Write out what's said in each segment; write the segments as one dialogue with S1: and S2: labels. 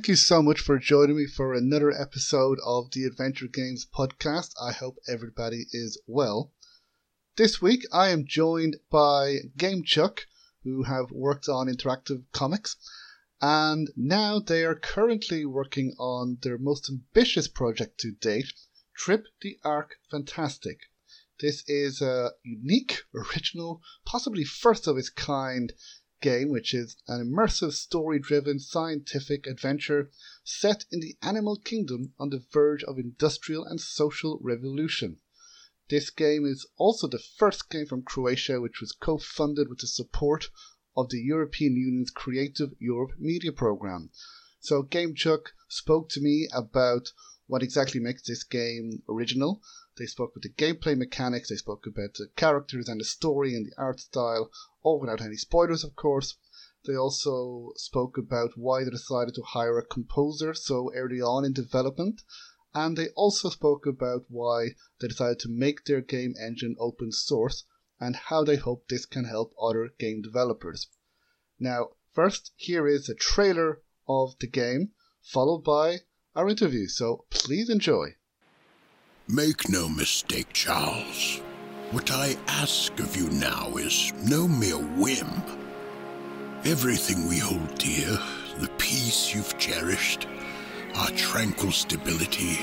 S1: Thank you so much for joining me for another episode of the Adventure Games podcast. I hope everybody is well. This week I am joined by GameChuck, who have worked on interactive comics, and now they are currently working on their most ambitious project to date, Trip the Ark Fantastic. This is a unique, original, possibly first of its kind game, which is an immersive, story driven scientific adventure set in the animal kingdom on the verge of industrial and social revolution. This game is also the first game from Croatia which was co funded with the support of the European Union's Creative Europe Media Programme. So, GameChuck spoke to me about what exactly makes this game original. They spoke with the gameplay mechanics, they spoke about the characters and the story and the art style, all without any spoilers, of course. They also spoke about why they decided to hire a composer so early on in development, and they also spoke about why they decided to make their game engine open source and how they hope this can help other game developers. Now, first, here is a trailer of the game, followed by our interview, so please enjoy.
S2: Make no mistake, Charles. What I ask of you now is no mere whim. Everything we hold dear, the peace you've cherished, our tranquil stability,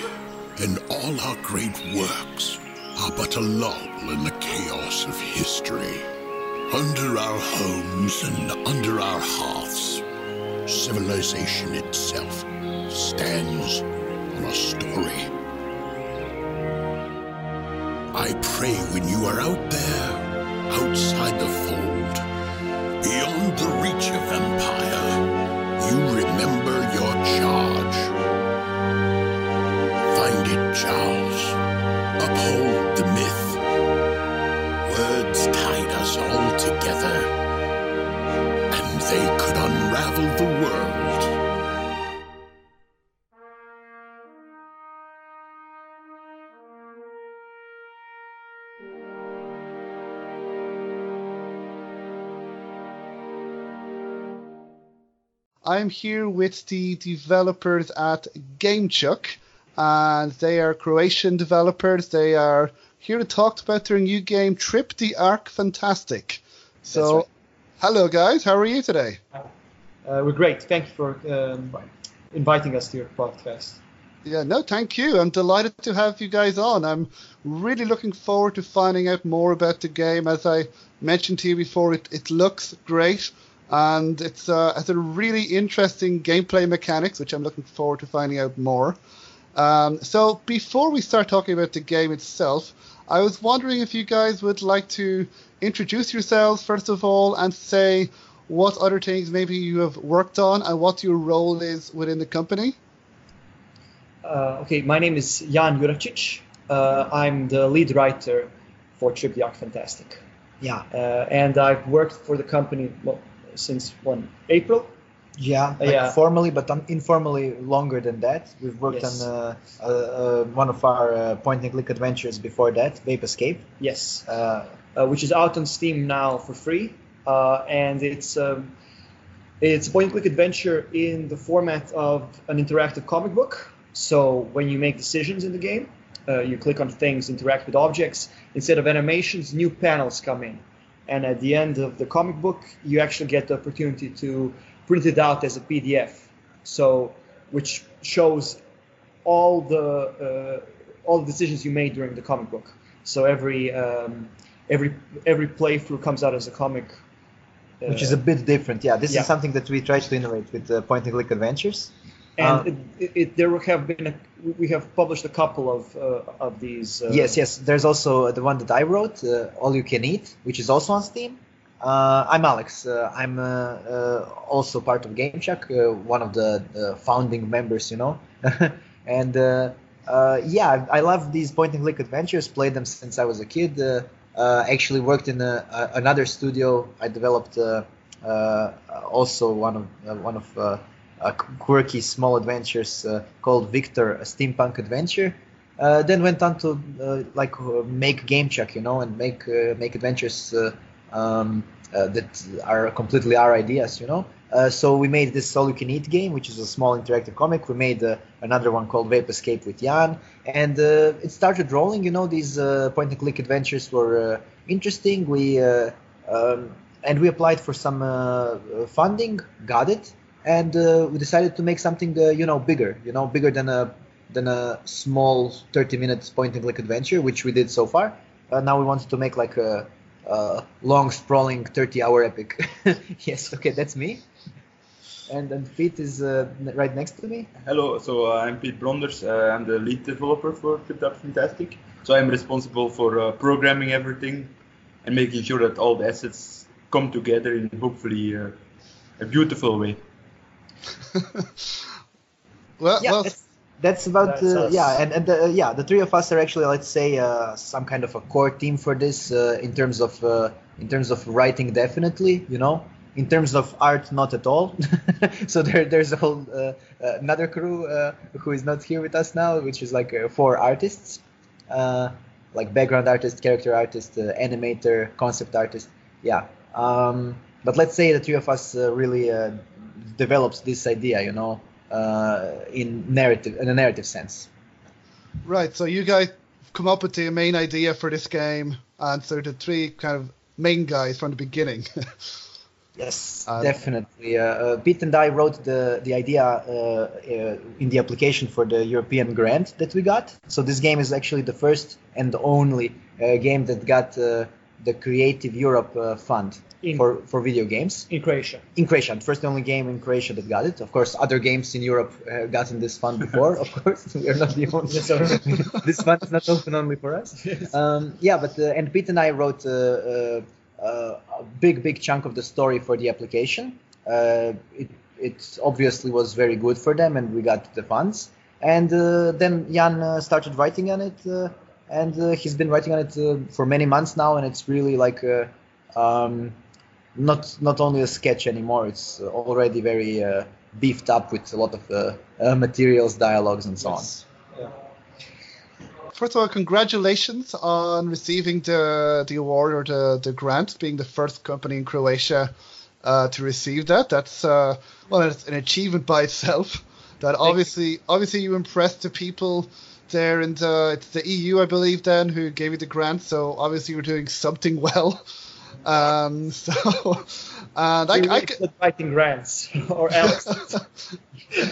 S2: and all our great works are but a lull in the chaos of history. Under our homes and under our hearths, civilization itself stands on a story. I pray when you are out there, outside the fold, beyond the reach of empire, you remember your charge. Find it, Charles. Uphold the myth. Words tied us all together, and they could unravel the
S1: I'm here with the developers at GameChuck, and they are Croatian developers. They are here to talk about their new game, Trip the Ark Fantastic. So,
S3: right.
S1: hello guys, how are you today?
S3: Uh, we're great. Thank you for um, inviting us to your podcast.
S1: Yeah, no, thank you. I'm delighted to have you guys on. I'm really looking forward to finding out more about the game. As I mentioned to you before, it, it looks great and it's uh, has a really interesting gameplay mechanics, which I'm looking forward to finding out more. Um, so before we start talking about the game itself, I was wondering if you guys would like to introduce yourselves first of all and say what other things maybe you have worked on and what your role is within the company.
S3: Uh, okay, my name is Jan Juracic. Uh, I'm the lead writer for Trip the Ark Fantastic.
S4: Yeah.
S3: Uh, and I've worked for the company well, since when April.
S4: Yeah, like
S3: yeah.
S4: formally, but un- informally longer than that. We've worked
S3: Yes.
S4: on uh, uh, uh, one of our uh, point and click adventures before that, Vape Escape.
S3: Yes,
S4: Uh,
S3: uh, which is out on Steam now for free, uh, and it's um, it's a point-and-click adventure in the format of an interactive comic book. So when you make decisions in the game, uh, you click on things, interact with objects. Instead of animations, new panels come in, and at the end of the comic book, you actually get the opportunity to print it out as a PDF. So which shows all the uh, all the decisions you made during the comic book. So every um, every every playthrough comes out as a comic, uh,
S4: which is a bit different. Yeah, this
S3: yeah.
S4: is something that we try to innovate with uh, point and click adventures.
S3: And
S4: uh,
S3: it, it, there have been a, we have published a couple of uh, of these. Uh,
S4: yes, yes. There's also the one that I wrote, uh, All You Can Eat, which is also on Steam. Uh, I'm Alex. Uh, I'm uh, uh, also part of GameChuck, uh, one of the founding members, you know. and uh, Uh, yeah, I love these point and click adventures. Played them since I was a kid. Uh, uh, actually worked in a, a, another studio. I developed uh, uh, also one of uh, one of uh, quirky small adventures uh, called Viktor, a steampunk adventure. Uh, then went on to uh, like make GameChuck, you know, and make make adventures um, that are completely our ideas, you know. Uh, so we made this All You Can Eat game, which is a small interactive comic. We made uh, another one called Vape Escape with Jan, and uh, it started rolling. You know, these point and click adventures were interesting. We um, and we applied for some funding, got it, and uh, we decided to make something uh, you know bigger, you know, bigger than a than a small 30 minutes point and click adventure, which we did so far. Uh, now we wanted to make like a, a long, sprawling 30 hour epic. yes, okay, that's me. And and Piet is uh, right next to me.
S5: Hello, so uh, I'm Piet Blonders. Uh, I'm the lead developer for Trip the Ark Fantastic. So I'm responsible for uh, programming everything and making sure that all the assets come together in hopefully uh, a beautiful way.
S1: Well,
S4: yeah,
S1: well,
S4: that's, that's about
S3: That's
S4: uh, yeah, and and the, yeah, the three of us are actually let's say uh, some kind of a core team for this uh, in terms of uh, in terms of writing definitely, you know. In terms of art, not at all. so there, there's a whole uh, uh, another crew uh, who is not here with us now, which is like uh, four artists, uh, like background artist, character artist, uh, animator, concept artist. Yeah. Um, but let's say the three of us uh, really uh, develops this idea, you know, uh, in narrative in a narrative sense.
S1: right. So you guys come up with the main idea for this game, and so the three kind of main guys from the beginning.
S4: Yes,
S1: Uh,
S4: definitely. Uh, uh, Piet and I wrote the the idea uh, uh, in the application for the European grant that we got. So this game is actually the first and the only uh, game that got uh, the Creative Europe uh, fund
S3: In-
S4: for, for video games
S3: in Croatia.
S4: in Croatia. First and only game in Croatia that got it. Of course, other games in Europe have gotten this fund before. of course, we are not the only.
S3: Yes,
S4: this fund is not open only for us. Um, yeah, but uh, and Piet and I wrote uh, uh, uh, a big, big chunk of the story for the application. Uh, it it obviously was very good for them, and we got the funds. And uh, then Jan uh, started writing on it, uh, and uh, he's been writing on it uh, for many months now, and it's really like. Uh, um, not not only a sketch anymore. It's already very uh, beefed up with a lot of uh, uh, materials, dialogues, and so on.
S1: First of all, congratulations on receiving the the award or the, the grant, being the first company in Croatia uh, to receive that. That's uh, well, it's an achievement by itself. That obviously, obviously, you impressed the people there in the it's the EU, I believe, then who gave you the grant. So obviously, you're doing something well. Um, so, and I,
S3: We
S1: I,
S3: really
S1: ca-
S3: good writing grants or Alex.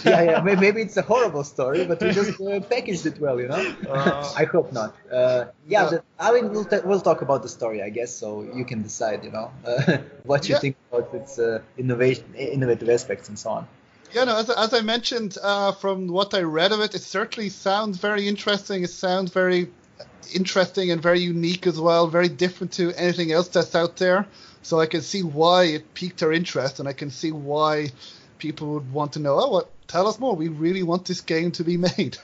S4: yeah, yeah. Maybe it's a horrible story, but we just uh, packaged it well, you know.
S3: Uh,
S4: I hope not. Uh, yeah,
S1: Yeah.
S4: The, I mean, we'll, t- we'll talk about the story, I guess, so you can decide, you know, uh, what you
S1: Yeah.
S4: think about its uh, innovation, innovative aspects, and so on.
S1: Yeah, no, as, as I mentioned, uh, from what I read of it, it certainly sounds very interesting. It sounds very interesting and very unique as well, very different to anything else that's out there. So I can see why it piqued our interest, and I can see why people would want to know, oh, what? Tell us more. We really want this game to be made.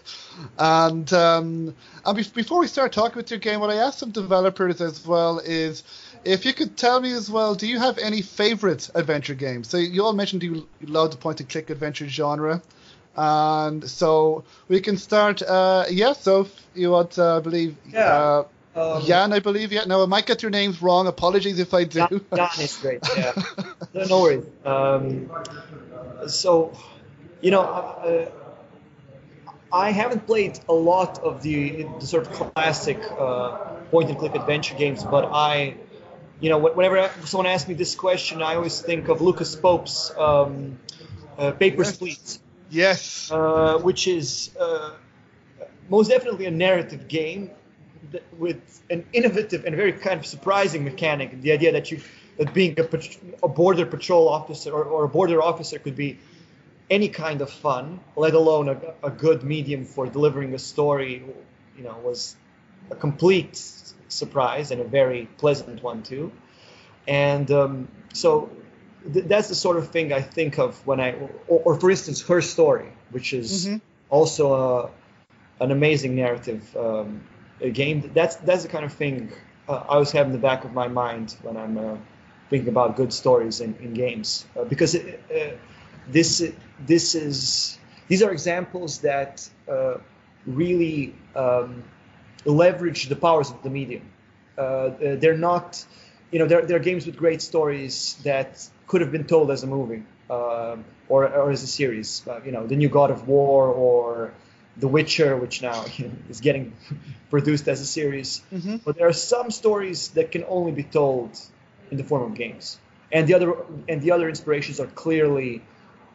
S1: And um, and be- before we start talking about your game, what I asked some developers as well is if you could tell me as well, do you have any favorite adventure games? So you all mentioned you you love the point and click adventure genre. And so we can start. Uh, yeah, so if you want, uh, I believe,
S3: Yeah.
S1: uh,
S3: um,
S1: Jan, I believe. Yeah, no, I might get your names wrong. Apologies if I do.
S3: Jan, Jan is great. Yeah. no, no worries. Um, so, you know, uh, I haven't played a lot of the, the sort of classic uh, point and click adventure games, but I, you know, whenever someone asks me this question, I always think of Lucas Pope's um, uh, Papers,
S1: Yes.
S3: Please,
S1: yes.
S3: uh, which is uh, most definitely a narrative game with an innovative and very kind of surprising mechanic. The idea that you that being a, a border patrol officer or, or a border officer could be any kind of fun, let alone a, a good medium for delivering a story, you know, was a complete surprise and a very pleasant one too. And um, so th- that's the sort of thing I think of when I, or, or for instance, her story, which is
S1: Mhm.
S3: also a, an amazing narrative um, game. That's that's the kind of thing uh, I always have in the back of my mind when I'm uh, thinking about good stories in, in games, uh, because it, uh, this this is these are examples that uh, really um, leverage the powers of the medium. Uh, they're not, you know, they're, they're games with great stories that could have been told as a movie um, or, or as a series. Uh, you know, the new God of War or The Witcher, which now you know, is getting produced as a series.
S1: Mm-hmm.
S3: But there are some stories that can only be told in the form of games, and the other and the other inspirations are clearly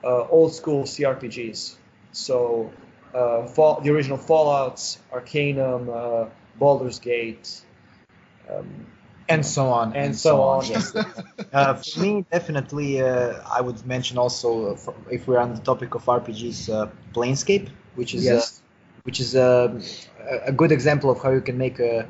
S3: uh, old school CRPGs. So uh, Fall, the original Fallout's, Arcanum, uh, Baldur's Gate, um,
S4: and so on
S3: and, so, on.
S4: Yes. uh, for me, definitely, uh, I would mention also, uh, for, if we're on the topic of RPGs, uh, Planescape, which is
S3: Yes.
S4: uh, which is um, a, a good example of how you can make a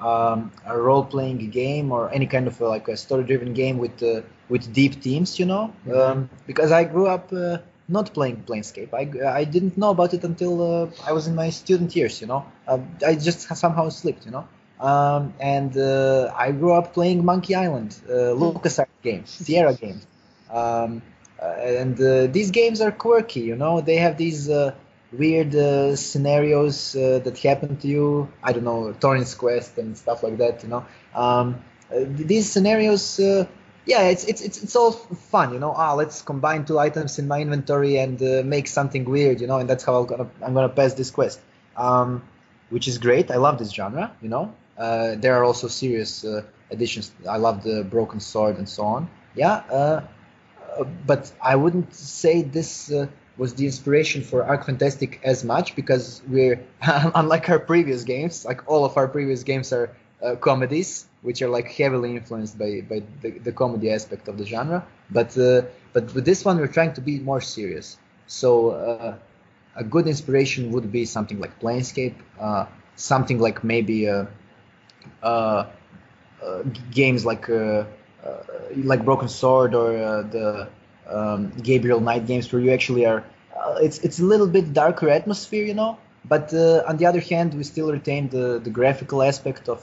S4: um, a role-playing game or any kind of uh like a story-driven game with uh, with deep themes, you know. Um, because I grew up uh, not playing Planescape. I, I didn't know about it until uh, I was in my student years, you know. Uh, I just somehow slipped, you know. Um, and uh, I grew up playing Monkey Island, uh, LucasArts games, Sierra games. Um, uh, and uh, these games are quirky, you know. They have these uh, weird uh, scenarios uh, that happen to you. I don't know, Torrent's Quest and stuff like that, you know. Um, uh, these scenarios, uh, yeah, it's, it's it's it's all fun, you know. Ah, let's combine two items in my inventory and uh, make something weird, you know. And that's how I'm gonna I'm gonna pass this quest, um, which is great. I love this genre, you know. Uh, there are also serious uh, additions. I love the Broken Sword and so on. Yeah, uh, uh, but I wouldn't say this uh, was the inspiration for Ark Fantastic as much because we're unlike our previous games. Like all of our previous games are comedies, which are like heavily influenced by, by the, the comedy aspect of the genre. But uh, but with this one, we're trying to be more serious. So uh, a good inspiration would be something like Planescape, uh, something like maybe uh, uh, uh, games like like Broken Sword or the um, Gabriel Knight games where you actually are. It's it's a little bit darker atmosphere, you know. But on the other hand, we still retain the, the graphical aspect of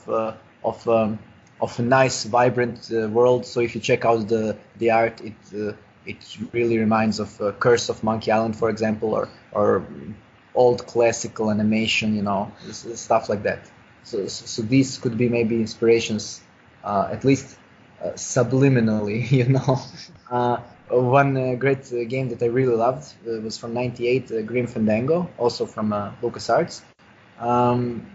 S4: of um, of a nice, vibrant uh, world. So if you check out the the art, it uh, it really reminds of uh, Curse of Monkey Island, for example, or or old classical animation, you know, stuff like that. So, so, these could be maybe inspirations, uh, at least uh, subliminally, you know. Uh, one great game that I really loved was from '98, uh, Grim Fandango, also from LucasArts. Um,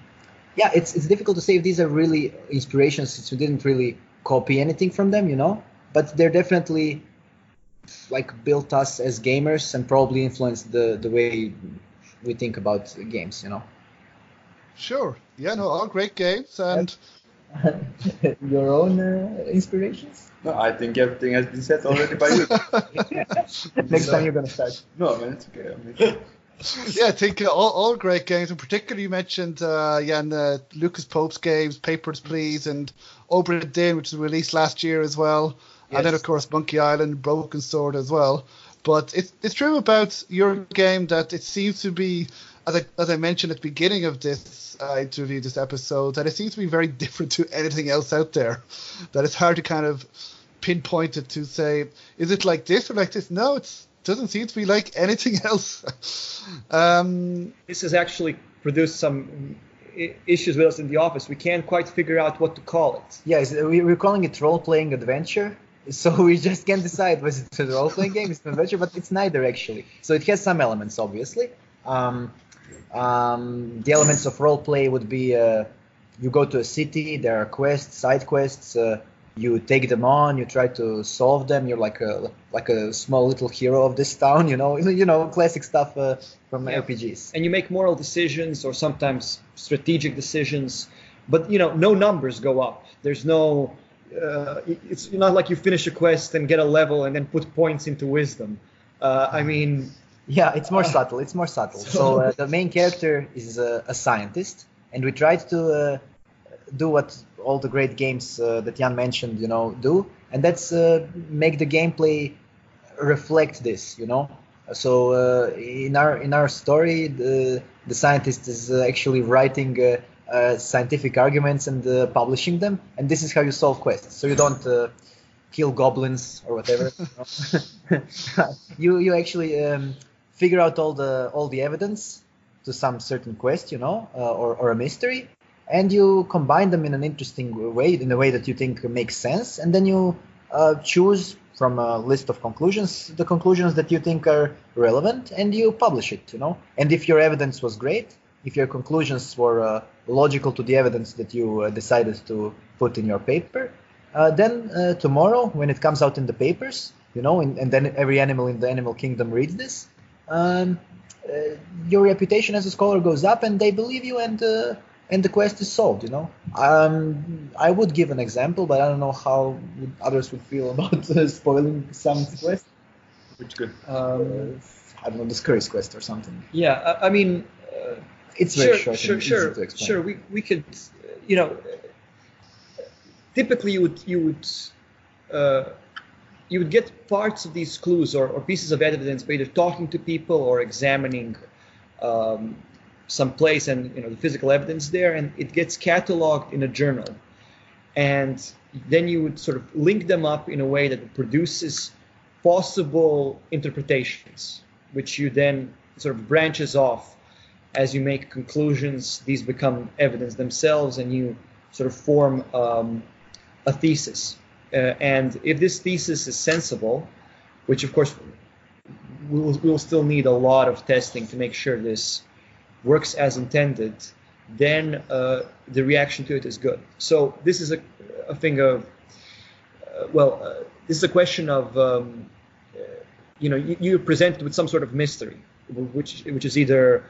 S4: yeah, it's it's difficult to say if these are really inspirations since we didn't really copy anything from them, you know. But they're definitely like built us as gamers and probably influenced the the way we think about games, you know.
S1: Sure. Yeah, no, all great games. And
S4: Your own uh, inspirations?
S5: No, I think everything has been said already by you.
S4: Next time you're gonna start.
S5: no, man, it's okay. I mean,
S1: yeah, I think uh, all, all great games. In particular, you mentioned uh, Jan uh, Lucas Pope's games, Papers, Please, and Obra Dinn, which was released last year as well. And then, of course, Monkey Island, Broken Sword as well. But it's it's true about your game that it seems to be, as I, as I mentioned at the beginning of this uh, interview, this episode, that it seems to be very different to anything else out there. That it's hard to kind of pinpoint it to say, is it like this or like this? No, it doesn't seem to be like anything else. um,
S3: This has actually produced some issues with us in the office. We can't quite figure out what to call it.
S4: Yes, we, we're calling it role-playing adventure. So we just can't decide was it a role-playing game, it's an adventure, but it's neither actually. So it has some elements, obviously. Um, um, the elements of role-play would be uh, you go to a city, there are quests, side quests. Uh, you take them on, you try to solve them. You're like a like a small little hero of this town, you know, you know, classic stuff uh, from
S3: Yeah.
S4: RPGs.
S3: And you make moral decisions or sometimes strategic decisions, but you know, no numbers go up. There's no. Uh, it's not like you finish a quest and get a level and then put points into wisdom. Uh, I mean,
S4: Yeah, it's more
S3: Uh,
S4: subtle. It's more subtle.
S3: so-
S4: So uh, the main character is uh, a scientist, and we tried to uh, do what all the great games uh, that Jan mentioned, you know, do, and that's uh, make the gameplay reflect this. You know, So uh, in our in our story, the the scientist is uh, actually writing uh, uh, scientific arguments and publishing them, and this is how you solve quests. So you don't kill goblins or whatever. you you actually um, figure out all the all the evidence to some certain quest, you know, or or a mystery, and you combine them in an interesting way, in a way that you think makes sense, and then you uh, choose from a list of conclusions the conclusions that you think are relevant, and you publish it, you know. And if your evidence was great, if your conclusions were uh, logical to the evidence that you uh, decided to put in your paper, uh, then uh, tomorrow when it comes out in the papers, you know, and, and then every animal in the animal kingdom reads this. Um, uh, your reputation as a scholar goes up, and they believe you, and and the quest is solved. You know, um, I would give an example, but I don't know how others would feel about uh, spoiling some quest.
S5: Which good.
S3: Um,
S4: I don't know, the Scurry's quest or something.
S3: yeah, I, I mean, uh,
S4: It's very
S3: sure,
S4: short
S3: sure,
S4: and
S3: sure,
S4: easy to explain.
S3: sure. We we could, uh, you know, typically you would you would uh, you would get parts of these clues or, or pieces of evidence by either talking to people or examining um, some place and you know the physical evidence there, and it gets cataloged in a journal, and then you would sort of link them up in a way that produces possible interpretations, which you then sort of branches off as you make conclusions. These become evidence themselves, and you sort of form um, a thesis. Uh, and if this thesis is sensible, which of course we will, we will still need a lot of testing to make sure this works as intended, then uh, the reaction to it is good. So this is a, a thing of, uh, well, uh, this is a question of, um, you know, you, you're presented with some sort of mystery, which which is either,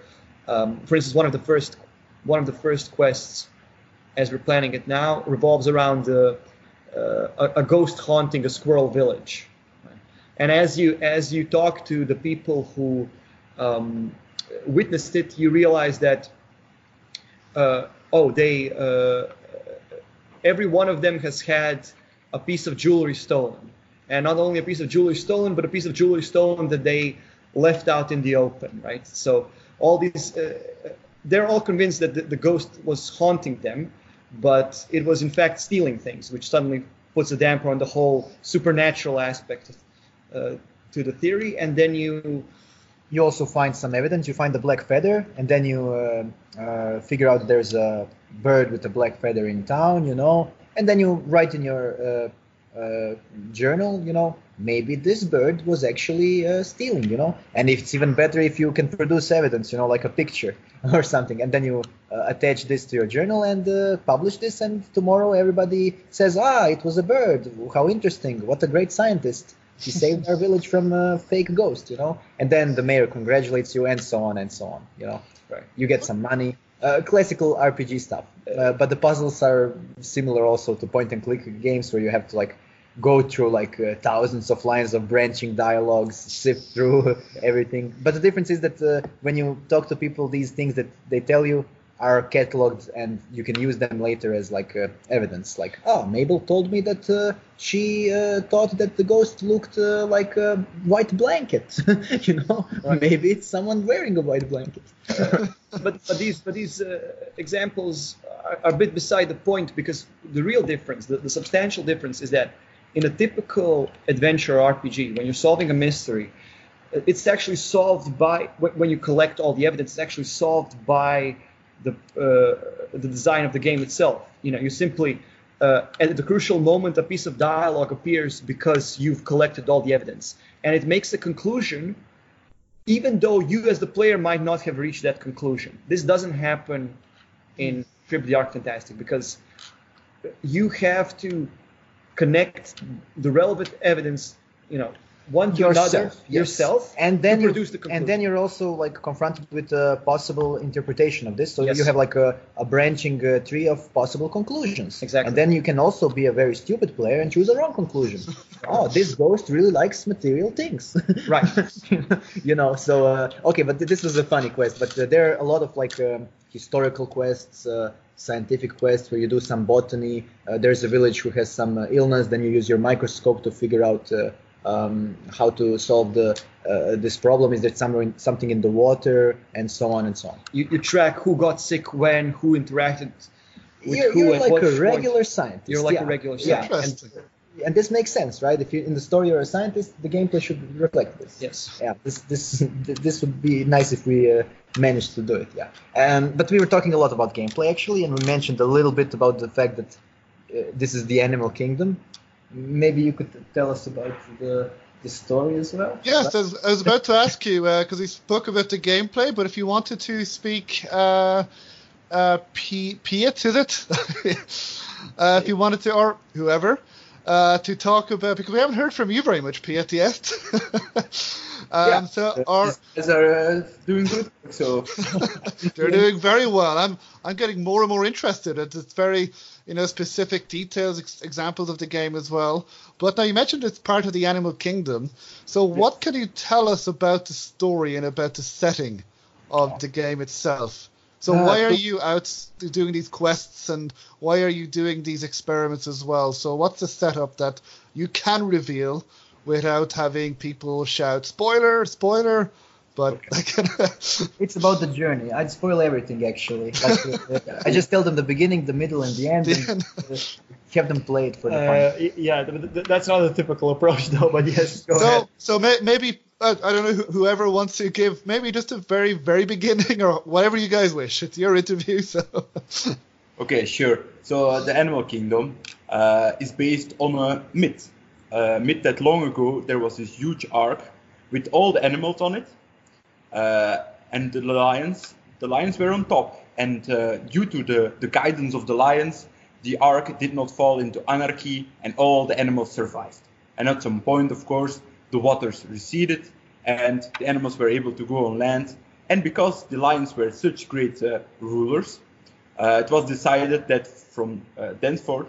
S3: um, for instance, one of the first one of the first quests, as we're planning it now, revolves around uh, uh, a, a ghost haunting a squirrel village, and as you as you talk to the people who um, witnessed it, you realize that uh, oh, they uh, every one of them has had a piece of jewelry stolen, and not only a piece of jewelry stolen, but a piece of jewelry stolen that they left out in the open, right? So all these, uh, they're all convinced that the, the ghost was haunting them, but it was in fact stealing things, which suddenly puts a damper on the whole supernatural aspect uh, to the theory, and then you
S4: you also find some evidence. You find the black feather, and then you uh, uh, figure out there's a bird with a black feather in town, you know, and then you write in your uh, uh, journal, you know, maybe this bird was actually uh, stealing, you know, and it's even better if you can produce evidence, you know, like a picture or something, and then you uh, attach this to your journal and publish this, and tomorrow everybody says, ah, it was a bird. How interesting! What a great scientist! He saved our village from a fake ghost, you know. And then the mayor congratulates you, and so on and so on. You know,
S3: Right.
S4: you get some money. Uh, classical RPG stuff, uh, but the puzzles are similar also to point-and-click games where you have to like go through like uh, thousands of lines of branching dialogues, sift through everything. But the difference is that uh, when you talk to people, these things that they tell you are cataloged and you can use them later as like uh, evidence. Like, oh, Mabel told me that uh, she uh, thought that the ghost looked uh, like a white blanket. you know, maybe it's someone wearing a white blanket.
S3: but, but these but these uh, examples are, are a bit beside the point because the real difference, the, the substantial difference, is that in a typical adventure RPG, when you're solving a mystery, it's actually solved by when you collect all the evidence. It's actually solved by the uh, the design of the game itself. You know, you simply uh, at the crucial moment, a piece of dialogue appears because you've collected all the evidence, and it makes a conclusion even though you as the player might not have reached that conclusion. This doesn't happen in Trip the Ark Fantastic because you have to connect the relevant evidence, you know, one to another
S4: yes.
S3: yourself,
S4: and then
S3: to
S4: you
S3: produce the conclusion.
S4: and then you're also like confronted with a possible interpretation of this so
S3: Yes.
S4: you have like a, a branching uh, tree of possible conclusions
S3: Exactly.
S4: and then you can also be a very stupid player and choose a wrong conclusion oh this ghost really likes material things
S3: Right.
S4: you know so uh, okay but th- this was a funny quest but uh, there are a lot of like um, historical quests uh, scientific quests where you do some botany uh, there's a village who has some uh, illness then you use your microscope to figure out uh, um, how to solve the uh, this problem. Is there somewhere in, something in the water, and so on and so on.
S3: You, you track who got sick when, who interacted with
S4: You're,
S3: who
S4: you're
S3: at
S4: like
S3: what
S4: a
S3: point.
S4: regular scientist.
S3: You're like a
S4: yeah.
S3: regular
S4: Yeah,
S3: scientist.
S4: and,
S1: Interesting.
S4: and this makes sense, right? If you in the story you're a scientist, the gameplay should reflect this.
S3: Yes.
S4: Yeah, this this this would be nice if we uh, managed to do it. Yeah. Um, but we were talking a lot about gameplay actually, and we mentioned a little bit about the fact that uh, this is the Animal Kingdom. Maybe you could tell us about the the story as well.
S1: Yes, I was, I was about to ask you because we spoke about the gameplay, but if you wanted to speak, uh, uh, P- Piet, is it? uh, if you wanted to, or whoever, uh, to talk about because we haven't heard from you very much, Piet, yet. um,
S5: Yeah.
S1: So, or
S5: These guys are uh, doing good. So
S1: they're doing very well. I'm I'm getting more and more interested. It's very you know specific details, ex- examples of the game as well. But now you mentioned it's part of the Animal Kingdom. So what can you tell us about the story and about the setting of the game itself? So
S4: Uh,
S1: why are you out doing these quests and why are you doing these experiments as well? So what's the setup that you can reveal without having people shout spoiler, spoiler? But I can.
S4: It's about the journey. I'd spoil everything actually. Like, uh, I just tell them the beginning, the middle, and the end,
S1: The
S4: and
S1: end.
S4: uh, have them play it for the
S3: Uh,
S4: fun.
S3: yeah, th- th- that's not a typical approach though. But yes, go
S1: so
S3: ahead.
S1: so may, maybe uh, I don't know who- whoever wants to give maybe just a very very beginning or whatever you guys wish. It's your interview, so
S5: Okay, sure. So uh, the Animal Kingdom uh, is based on a myth. A myth that long ago there was this huge ark with all the animals on it, and the lions. The lions were on top, and uh, due to the, the guidance of the lions, the ark did not fall into anarchy, and all the animals survived. And at some point, of course, the waters receded, and the animals were able to go on land. And because the lions were such great uh, rulers, uh, it was decided that from uh, thenceforth,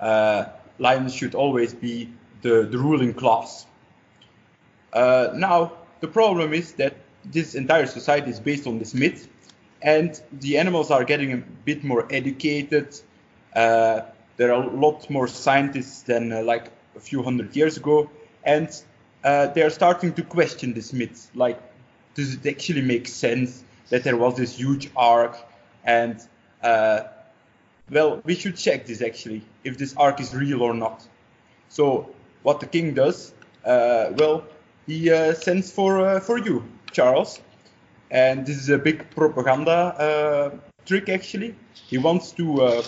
S5: uh, lions should always be the, the ruling class. Uh, now, the problem is that this entire society is based on this myth, and the animals are getting a bit more educated. Uh, there are a lot more scientists than uh, like a few hundred years ago, and uh, they are starting to question this myth. Like, does it actually make sense that there was this huge ark and uh, well, we should check this actually, if this ark is real or not. So, what the king does, uh, well, he uh, sends for for you, Charles, and this is a big propaganda uh, trick actually. He wants to uh,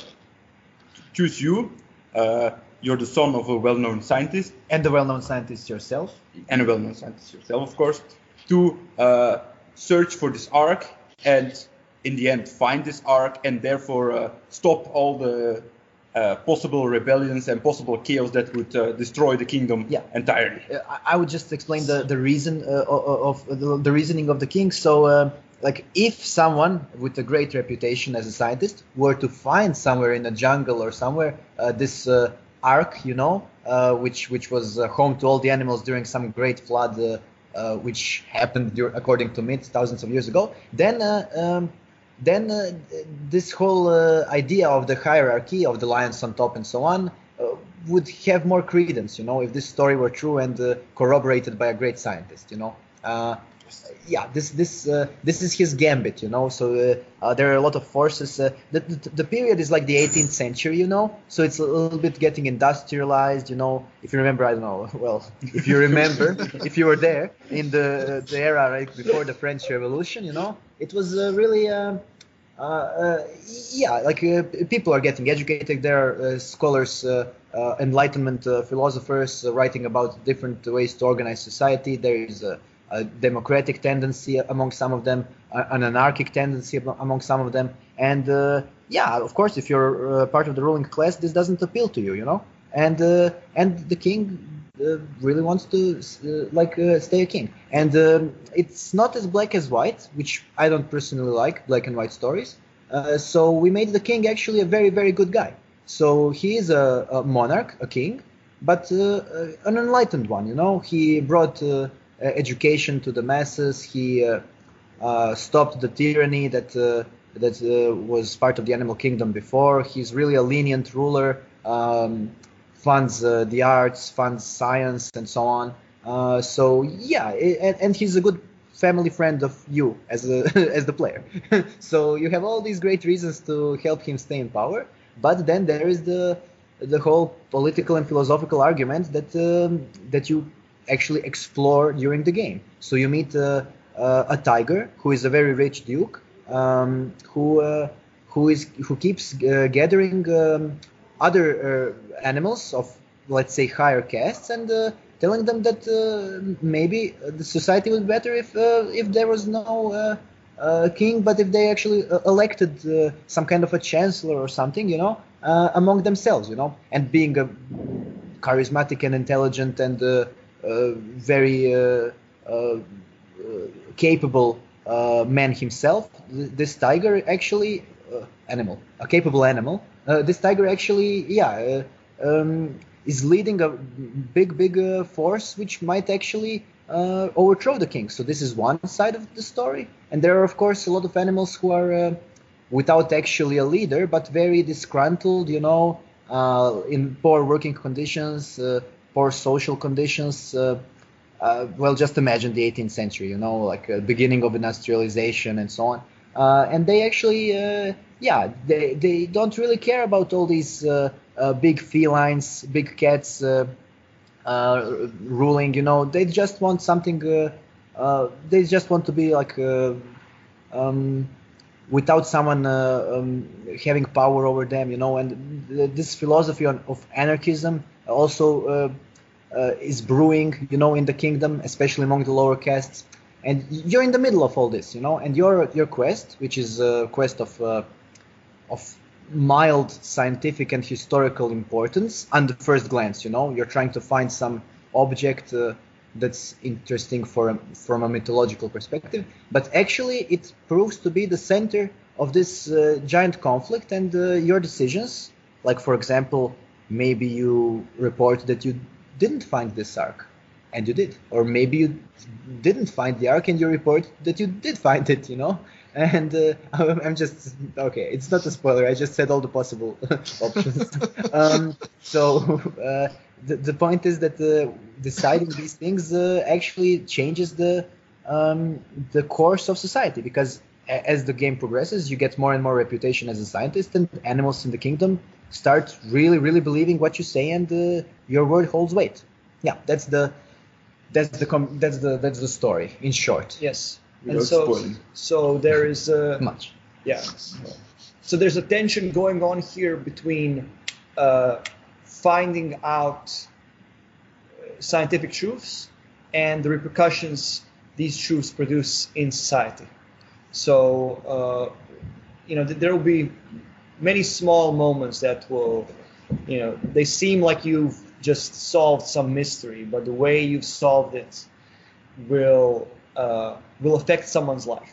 S5: choose you. Uh, you're the son of a well-known scientist,
S4: And the well-known scientist yourself.
S5: and a well-known scientist yourself, of course, to uh, search for this ark and in the end find this ark and therefore uh, stop all the uh, possible rebellions and possible chaos that would uh, destroy the kingdom
S4: Yeah.
S5: entirely.
S4: Uh, I- would just explain the the reason uh, of, of the, the reasoning of the king. So, uh, like, if someone with a great reputation as a scientist were to find somewhere in a jungle or somewhere uh, this uh, ark, you know, uh, which which was uh, home to all the animals during some great flood, uh, uh, which happened dur- according to myths thousands of years ago, then. Uh, um, then uh, this whole uh, idea of the hierarchy of the lions on top and so on uh, would have more credence, you know, if this story were true and uh, corroborated by a great scientist, you know. Yeah, this this uh, this is his gambit, you know. So uh, uh, there are a lot of forces. Uh, the, the the period is like the 18th century, you know. So it's a little bit getting industrialized, you know. If you remember, I don't know. Well, if you remember, if you were there in the the era right before the French Revolution, you know, it was uh, really. Um, uh, yeah, like people are getting educated. There are scholars, enlightenment philosophers writing about different ways to organize society. There is a, democratic tendency among some of them, an anarchic tendency among some of them, and uh, yeah, of course, if you're uh, part of the ruling class, this doesn't appeal to you, you know. And uh, and the king uh, really wants to uh, like uh, stay a king. And um, it's not as black as white which i don't personally like black and white stories. So we made the king actually a very very good guy. So he is a, a monarch a king but an enlightened one you know? He brought education to the masses he uh, uh, stopped the tyranny that uh, that uh, was part of the animal kingdom before he's really a lenient ruler um, funds uh, the arts, funds science, and so on. Uh, so yeah, i- and, and he's a good family friend of you as a, as the player. so you have all these great reasons to help him stay in power. But then there is the the whole political and philosophical argument that um, that you actually explore during the game. So you meet uh, uh, a tiger who is a very rich duke um, who uh, who is who keeps uh, gathering um, other uh, animals of let's say higher castes and uh, telling them that maybe the society would be better if if there was no king, but if they actually elected some kind of a chancellor or something, you know, among themselves, you know, and being a charismatic and intelligent and very uh, uh, uh, capable uh, man himself, this tiger actually uh, animal, a capable animal. Uh, this tiger actually, yeah, uh, um, is leading a big, big uh, force which might actually uh, overthrow the king. So this is one side of the story, and there are of course a lot of animals who are uh, without actually a leader, but very disgruntled, you know, uh, in poor working conditions, uh, poor social conditions. Uh, uh, well, just imagine the 18th century, you know, like uh, beginning of industrialization and so on. And they actually, yeah, they, they don't really care about all these big felines, big cats ruling, you know. They just want something, uh, they just want to be like, uh, um, without someone uh, um, having power over them, you know. And th- this philosophy on, of anarchism also uh, uh, is brewing, you know, in the kingdom, especially among the lower castes. And you're in the middle of all this, you know. And your your quest, which is a quest of uh, of mild scientific and historical importance, on the first glance, you know, you're trying to find some object. Uh, that's interesting for from a mythological perspective, but actually it proves to be the center of this uh, giant conflict and uh, your decisions. Like for example, maybe you report that you didn't find this ark, and you did, or maybe you didn't find the ark and you report that you did find it. You know, and uh, I'm I'm just okay. It's not a spoiler. I just said all the possible options. um, so. Uh, the, the point is that uh, deciding these things uh, actually changes the um, the course of society because as the game progresses, you get more and more reputation as a scientist, and animals in the kingdom start really, really believing what you say, and uh, your word holds weight. Yeah, that's the that's the com- that's the that's the story in short.
S3: Yes.
S5: Without
S3: and so,
S5: spoiling.
S3: so there is uh,
S4: Much.
S3: yeah. So there's a tension going on here between uh, finding out uh, scientific truths and the repercussions these truths produce in society. So uh, you know there will be many small moments that will you know they seem like you've just solved some mystery, but the way you've solved it will uh, will affect someone's life,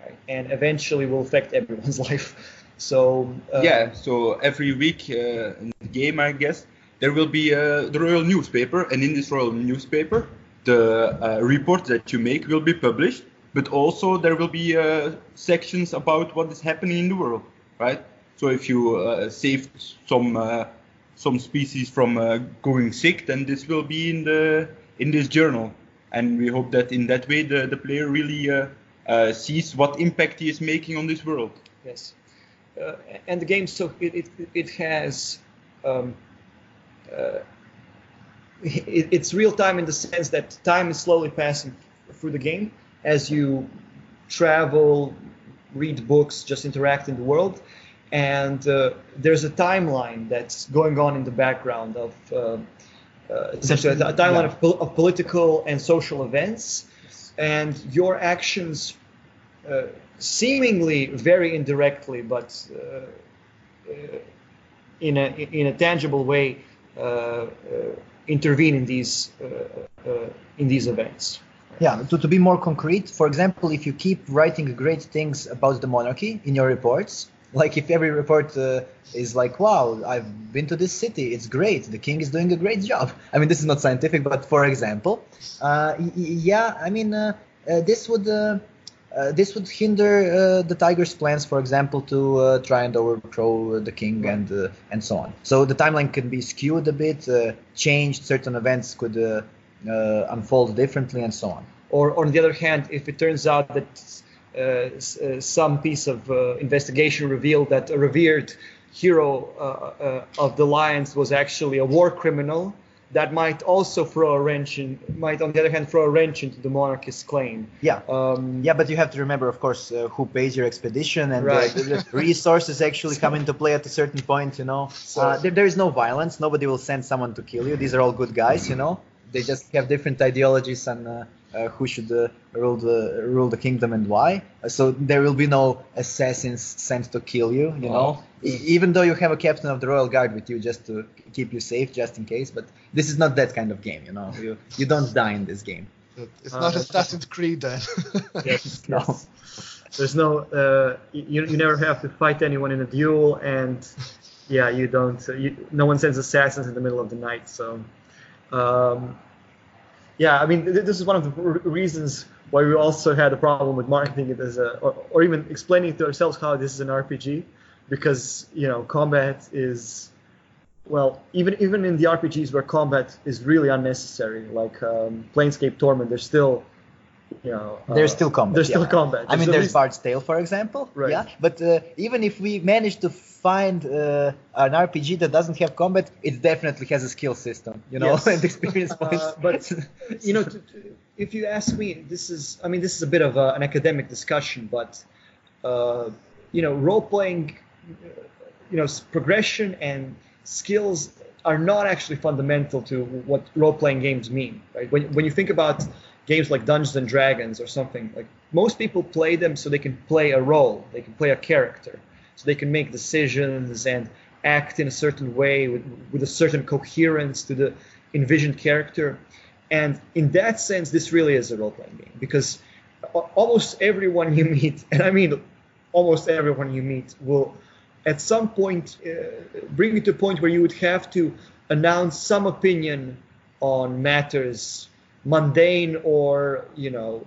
S3: right? and eventually will affect everyone's life. So uh,
S5: yeah, so every week uh, in the game, I guess, there will be uh, the royal newspaper, and in this royal newspaper, the uh, report that you make will be published, but also there will be uh, sections about what is happening in the world, right? So if you uh, saved some uh, some species from uh, going sick, then this will be in the in this journal, and we hope that in that way the, the player really uh, uh, sees what impact he is making on this world.
S3: Yes, uh, and the game so it it, it has. Um, it, it's real time in the sense that time is slowly passing through the game as you travel, read books, just interact in the world, and uh, there's a timeline that's going on in the background of uh, uh, essentially a timeline
S4: Yeah.
S3: of, pol- of political and social events, and your actions uh, seemingly very indirectly, but uh, uh, in a in a tangible way, uh, uh, intervene in these uh, uh, in these events.
S4: Yeah, to, to be more concrete, for example, if you keep writing great things about the monarchy in your reports, like if every report uh, is like, wow, I've been to this city, it's great, the king is doing a great job. I mean, this is not scientific, but for example, uh, yeah, I mean, uh, uh, this would uh, uh, this would hinder the tiger's plans, for example, to try and overthrow the king
S3: Right.
S4: and and so on. So the timeline can be skewed a bit, changed. Certain events could unfold differently, and so on.
S3: Or, on the other hand, if it turns out that some piece of uh, investigation revealed that a revered hero uh, uh, of the Lions was actually a war criminal, that might also throw a wrench in, might on the other hand throw a wrench into the monarchist claim.
S4: Yeah.
S3: Um,
S4: Yeah, but you have to remember, of course, uh, who pays your expedition and
S3: Right.
S4: uh, the, the resources actually come into play at a certain point. You know,
S3: So-
S4: uh, there, there is no violence. Nobody will send someone to kill you. These are all good guys. You know, they just have different ideologies uh, uh, who should uh, rule the rule the kingdom and why. Uh, So there will be no assassins sent to kill you. You know, E- even though you have a captain of the royal guard with you just to keep you safe, just in case. But this is not that kind of game. You know, you you don't die in this game.
S1: It's
S3: Uh,
S1: not
S3: that's-
S1: Assassin's Creed then.
S3: Yes,
S4: No.
S3: yes. There's no, uh, you, you never have to fight anyone in a duel, and yeah, you don't. Uh, you, no one sends assassins in the middle of the night. So, um, yeah, I mean, th- this is one of the r- reasons why we also had a problem with marketing it as a, or, or even explaining to ourselves how this is an RPG, because you know, combat is. Well, even even in the RPGs where combat is really unnecessary, like um, Planescape Torment, there's still, you know,
S4: There's
S3: uh,
S4: still combat.
S3: There's still
S4: yeah.
S3: combat.
S4: I mean, there's
S3: least-
S4: Bard's Tale, for example.
S3: Right.
S4: Yeah. But uh, even if we manage to find uh, an RPG that doesn't have combat, it definitely has a skill system, you know,
S3: Yes.
S4: and experience points.
S3: Uh, but you know, t- t- if you ask me, this is, I mean, this is a bit of a, an academic discussion, but uh, you know, role playing, you know, progression and skills are not actually fundamental to what role playing games mean, right? When when you think about games like Dungeons and Dragons or something, like most people play them so they can play a role, they can play a character, so they can make decisions and act in a certain way with, with a certain coherence to the envisioned character. And in that sense, this really is a role playing game because almost everyone you meet, and I mean almost everyone you meet, will at some point uh, bring you to a point where you would have to announce some opinion on matters mundane or you know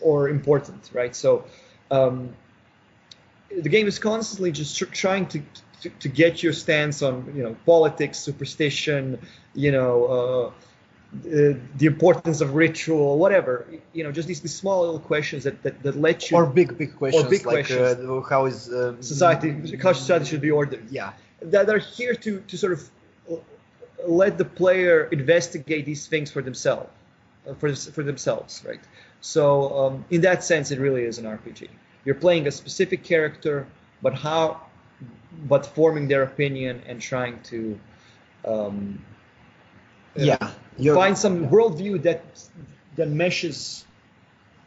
S3: or important right so um, the game is constantly just tr- trying to, to to get your stance on you know politics superstition you know uh, the, the importance of ritual whatever you know just these, these small little questions that, that, that let you
S4: or big, big questions or
S3: big
S4: like
S3: questions.
S4: Uh, how is uh,
S3: society how society should be ordered
S4: Yeah.
S3: that are here to, to sort of let the player investigate these things for themselves uh, for, for themselves right so um, in that sense it really is an rpg you're playing a specific character but how but forming their opinion and trying to um,
S4: Yeah.
S3: Find some worldview that that meshes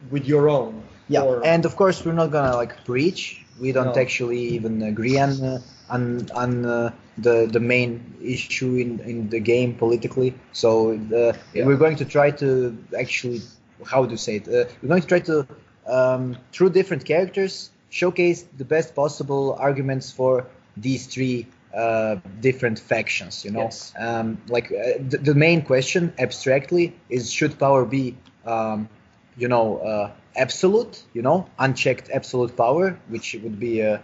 S3: with your own
S4: Yeah,
S3: or-
S4: and of course we're not gonna like preach. We don't
S3: No.
S4: actually even agree on uh, on on uh, the the main issue in in the game politically. So the,
S3: Yeah.
S4: we're going to try to actually how to say it. Uh, we're going to try to um, through different characters showcase the best possible arguments for these three uh, different factions. You know,
S3: Yes.
S4: um, like uh, the, the main question abstractly is should power be um, you know uh, absolute you know unchecked absolute power which would be uh,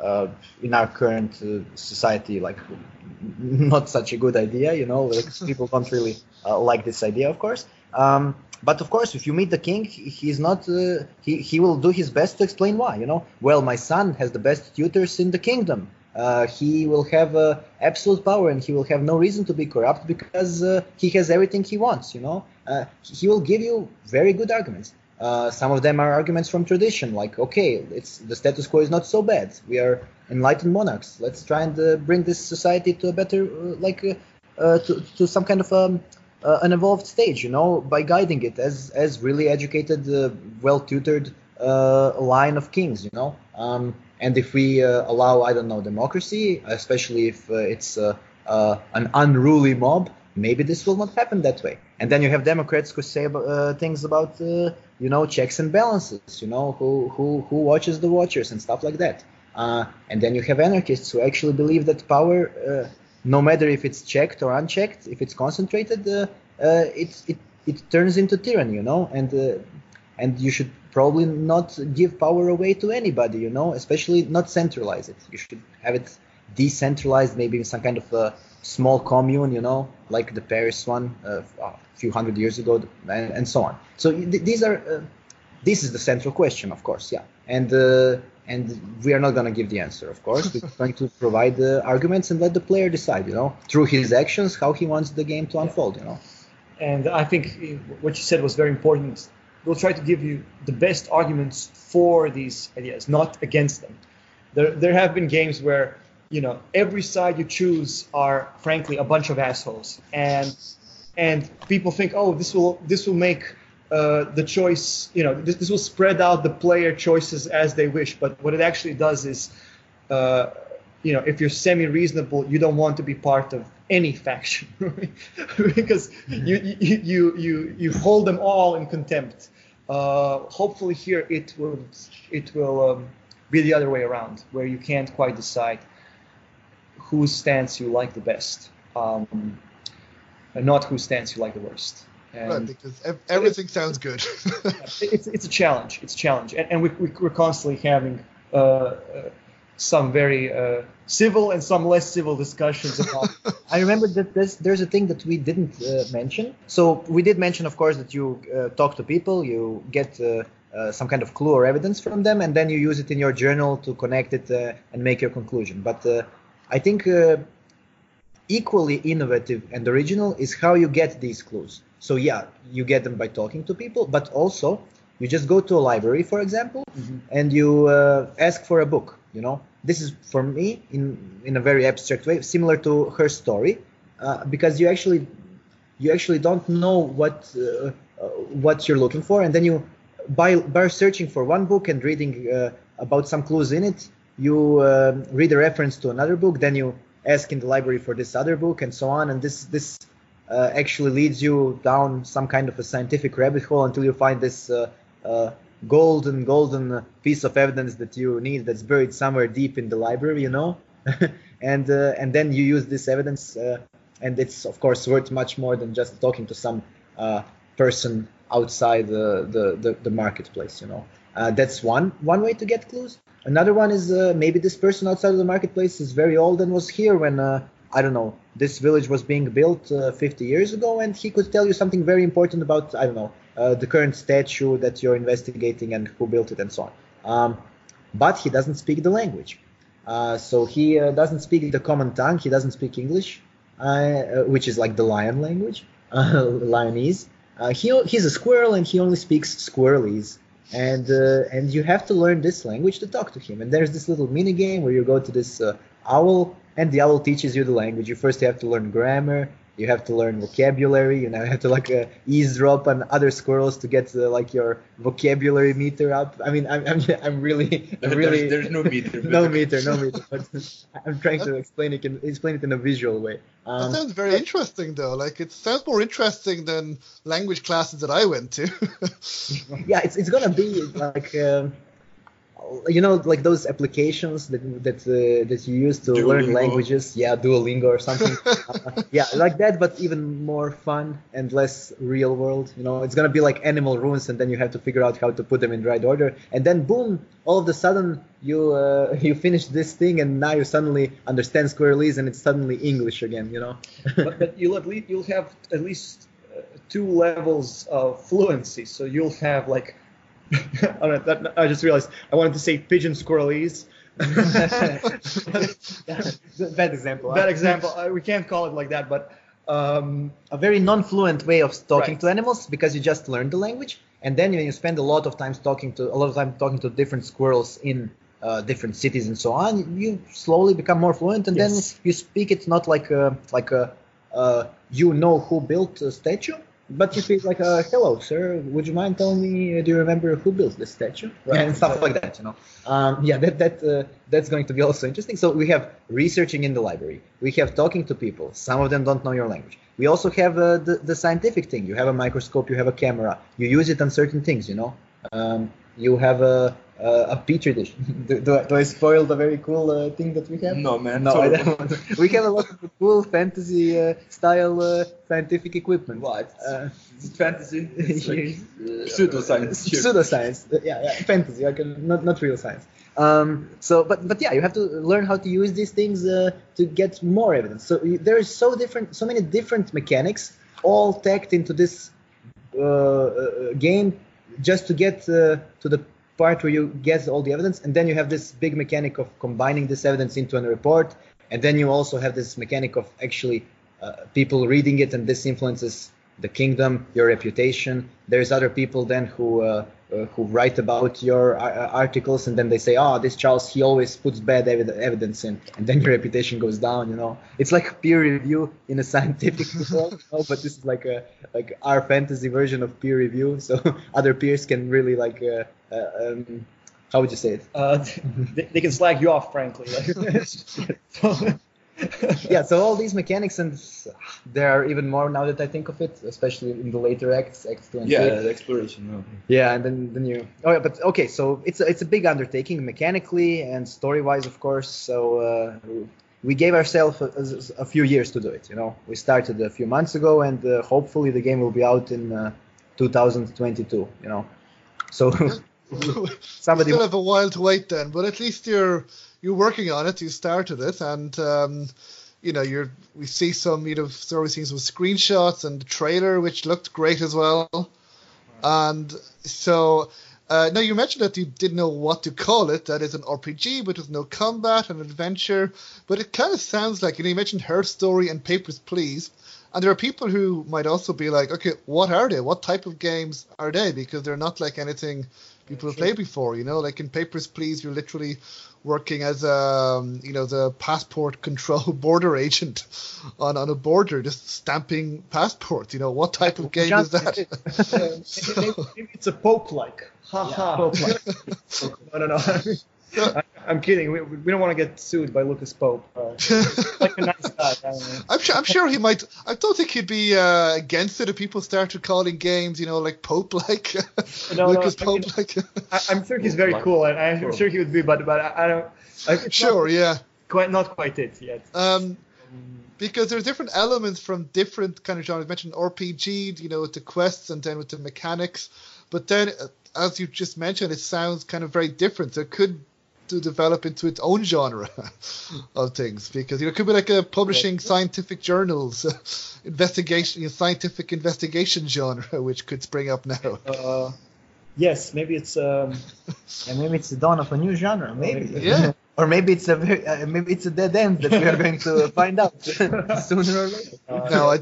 S4: uh, in our current uh, society like not such a good idea you know like people don't really uh, like this idea of course. Um, but of course if you meet the king he- he's not uh, he, he will do his best to explain why you know. Well my son has the best tutors in the kingdom. Uh, he will have uh, absolute power and he will have no reason to be corrupt because uh, he has everything he wants you know. Uh, he will give you very good arguments uh, some of them are arguments from tradition like okay it's the status quo is not so bad. We are enlightened monarchs. Let's try and uh, bring this society to a better uh, like uh, uh, to, to some kind of um, an evolved stage you know by guiding it as as really educated well tutored line of kings you know? Um, and if we allow i don't know democracy especially if it's an unruly mob maybe this will not happen that way and then you have democrats who say uh, things about uh, you know checks and balances you know who who who watches the watchers and stuff like that uh, and then you have anarchists who actually believe that power uh, no matter if it's checked or unchecked if it's concentrated uh, uh, it, it it turns into tyranny you know and and you should probably not give power away to anybody. You know, especially not centralize it. You should have it decentralized, maybe in some kind of small commune. You know, like the Paris one uh, a few hundred years ago, and, and so on. So th- these are. Uh, this is the central question, of course, yeah. And uh, and we are not going to give the answer, of course. We're going to provide the arguments and let the player decide, you know, through his actions, how he wants the game to unfold, you know.
S3: And I think what you said was very important. We'll try to give you the best arguments for these ideas, not against them. There, there have been games where, you know, every side you choose are frankly a bunch of assholes, and and people think, oh, this will this will make uh, the choice, you know, this, this, will spread out the player choices as they wish. But what it actually does is, uh, you know, if you're semi-reasonable, you don't want to be part of any faction because you, you you you you hold them all in contempt. Uh, hopefully, here it will it will um, be the other way around, where you can't quite decide whose stance you like the best, um, and not whose stance you like the worst.
S1: And right, because everything sounds good.
S3: it's, it's a challenge. It's a challenge, and, and we, we, are constantly having uh, uh, some very uh, civil and some less civil discussions about.
S4: I remember that there's, there's a thing that we didn't uh, mention. So we did mention, of course, that you uh, talk to people, you get uh, some kind of clue or evidence from them, and then you use it in your journal to connect it and make your conclusion. But I think equally innovative and original is how you get these clues. So yeah, you get them by talking to people, but also you just go to a library, for example, mm-hmm. and you uh, ask for a book. You know, this is for me in in a very abstract way, similar to her story, uh, because you actually you actually don't know what uh, uh what you're looking for, and then you by by searching for one book and reading uh, about some clues in it, you uh, read a reference to another book, then you ask in the library for this other book, and so on, and this this uh, actually leads you down some kind of a scientific rabbit hole until you find this uh, uh, golden, golden piece of evidence that you need that's buried somewhere deep in the library, you know, and uh, and then you use this evidence, uh, and it's of course worth much more than just talking to some uh, person outside the, the, the, the marketplace, you know. that's one one way to get clues. Another one is maybe this person outside of the marketplace is very old and was here when I don't know, this village was being built uh, 50 years ago, and he could tell you something very important about, I don't know, uh, the current statue that you're investigating and who built it and so on. Um, but he doesn't speak the language. Uh, so he uh, doesn't speak the common tongue, he doesn't speak English, uh, which is like the lion language, Lionese. Uh, he, he's a squirrel and he only speaks squirrelese and uh, and you have to learn this language to talk to him. And there's this little mini game where you go to this uh, owl and the owl teaches you the language. You first have to learn grammar. You have to learn vocabulary. You know, you have to like uh, eavesdrop on other squirrels to get uh, like your vocabulary meter up. I mean, I'm I'm, I'm really I'm really
S5: there's, there's, no meter.
S4: no meter, no meter. But I'm trying to explain it in, explain it in a visual way.
S1: Um, that sounds very interesting, though. Like it sounds more interesting than language classes that I went to.
S4: yeah, it's it's gonna be like. Um, you know like those applications that that uh, that you use to Duolingo. learn languages? Yeah duolingo or something. Uh, yeah like that but even more fun and less real world you know? It's gonna be like animal runes and then you have to figure out how to put them in the right order. And then boom all of a sudden you uh, you finish this thing and now you suddenly understand squirrelese and it's suddenly english again you know?
S3: But, but you'll at least you'll have at least uh, two levels of fluency. So you'll have like I, that, I just realized I wanted to say pigeon squirrelese.
S4: bad example.
S3: Bad huh? example. Uh, we can't call it like that, but um,
S4: a very non-fluent way of talking right. to animals because you just learn the language, and then when you spend a lot of time talking to a lot of time talking to different squirrels in uh, different cities and so on, you slowly become more fluent, and yes. then you speak it not like a, like a uh, you know who built a statue, but you speak like, uh, "Hello, sir. Would you mind telling me? Uh, do you remember who built this statue?" Right. And stuff like that. You know. Um, yeah, that that uh, that's going to be also interesting. So we have researching in the library. We have talking to people. Some of them don't know your language. We also have uh, the the scientific thing. You have a microscope. You have a camera. You use it on certain things. You know. Um, you have a uh, a petri dish. do, do, I- do I spoil the very cool uh, thing that we have?
S5: No, man.
S4: No. I don't. want- we have a lot of cool fantasy uh, style uh, scientific equipment.
S5: What?
S4: Uh,
S5: Is it fantasy? It's like, uh, pseudoscience.
S4: Pseudoscience. Uh, Yeah, yeah, fantasy. Uh, not not real science. Um, so, but but yeah, you have to learn how to use these things uh, to get more evidence. So there is so different, so many different mechanics, all tacked into this uh, uh, game, just to get uh, to the part where you get all the evidence, and then you have this big mechanic of combining this evidence into a report, and then you also have this mechanic of actually uh, people reading it, and this influences the kingdom, your reputation. There's other people then who uh, uh, who write about your uh, articles, and then they say, "Oh, this Charles, he always puts bad evid- evidence in," and then your reputation goes down. You know, it's like peer review in a scientific world, you know, but this is like a like our fantasy version of peer review. So other peers can really like. Uh, uh, um, how would you say it?
S3: Uh, they, they can slag you off, frankly. Like,
S4: yeah so all these mechanics and there are even more now that i think of it especially in the later acts acts two and
S5: Yeah,
S4: three
S5: the exploration. No.
S4: yeah and then then you oh yeah but okay so it's a, it's a big undertaking mechanically and story wise of course so uh, we gave ourselves a, a, a few years to do it you know we started a few months ago and uh, hopefully the game will be out in uh, 2022 you know so somebody
S1: still have a while to wait then, but at least you're you're working on it. You started it, and um, you know you're. We see some, you know, story scenes with screenshots and the trailer, which looked great as well. And so uh, now you mentioned that you didn't know what to call it. That is an RPG, but with no combat and adventure. But it kind of sounds like you know you mentioned her story and Papers Please. And there are people who might also be like, okay, what are they? What type of games are they? Because they're not like anything people have played before. You know, like in Papers, Please, you're literally working as a, um, you know, the passport control border agent on, on a border, just stamping passports. You know, what type of game is that?
S3: maybe, maybe it's a Pope-like. Ha ha. no, no, no. I, I'm kidding. We, we don't want to get sued by Lucas Pope. Uh, like a nice guy. I don't know.
S1: I'm sure. I'm sure he might. I don't think he'd be uh, against it if people started calling games, you know, like Pope, like
S3: No, no,
S1: Lucas
S3: I mean-
S1: Pope, like.
S3: I, I'm sure he's very cool, and I'm sure he would be, but but I, I don't. I,
S1: sure,
S3: Not
S1: yeah.
S3: quite, not quite it yet.
S1: Um, because there's different elements from different kind of genres. You mentioned RPG, you know, with the quests and then with the mechanics. But then, uh, as you just mentioned, it sounds kind of very different. So it could to develop into its own genre of things because you know it could be like a publishing scientific journals investigation scientific investigation genre which could spring up now
S3: Uh, yes, maybe it's. Um,
S4: and maybe it's the dawn of a new genre maybe
S1: Yeah.
S4: Or maybe it's a very, uh, maybe it's a dead end that we are going to find out. Sooner or later.
S3: Uh,
S1: no I,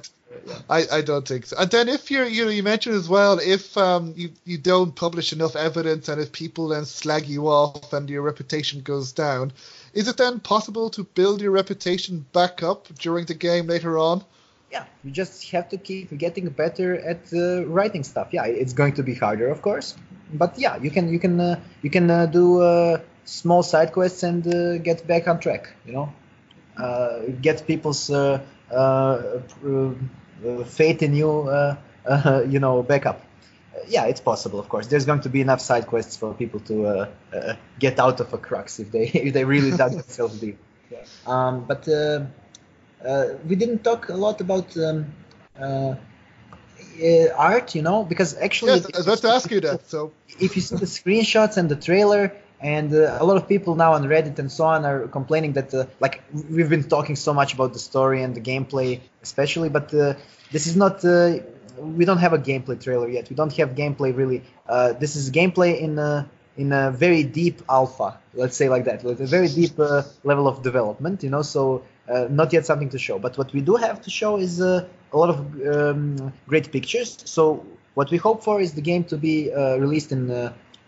S1: I, I don't think so. And then if you're you know you mentioned as well if um you, you don't publish enough evidence and if people then slag you off and your reputation goes down is it then possible to build your reputation back up during the game later on?
S4: Yeah you just have to keep getting better at uh, writing stuff. Yeah it's going to be harder of course. But yeah you can you can uh, you can uh, do uh, small side quests and uh, get back on track you know? Uh, get people's uh, uh, uh, faith in you uh, uh, you know back up. Uh, yeah it's possible of course. There's going to be enough side quests for people to get out of a crux if they if they really dug themselves deep.
S3: Yeah.
S4: um, but uh, uh, we didn't talk a lot about um, art, you know, because actually,
S1: yes i was about to ask you that so.
S4: if you see the screenshots and the trailer, and uh, a lot of people now on Reddit and so on are complaining that, uh, like, we've been talking so much about the story and the gameplay, especially, but uh, this is not. Uh, we don't have a gameplay trailer yet. We don't have gameplay really. Uh, this is gameplay in a in a very deep alpha, let's say like that, with a very deep uh, level of development. You know, so not yet something to show. But what we do have to show is a lot of um, great pictures. So what we hope for is the game to be released in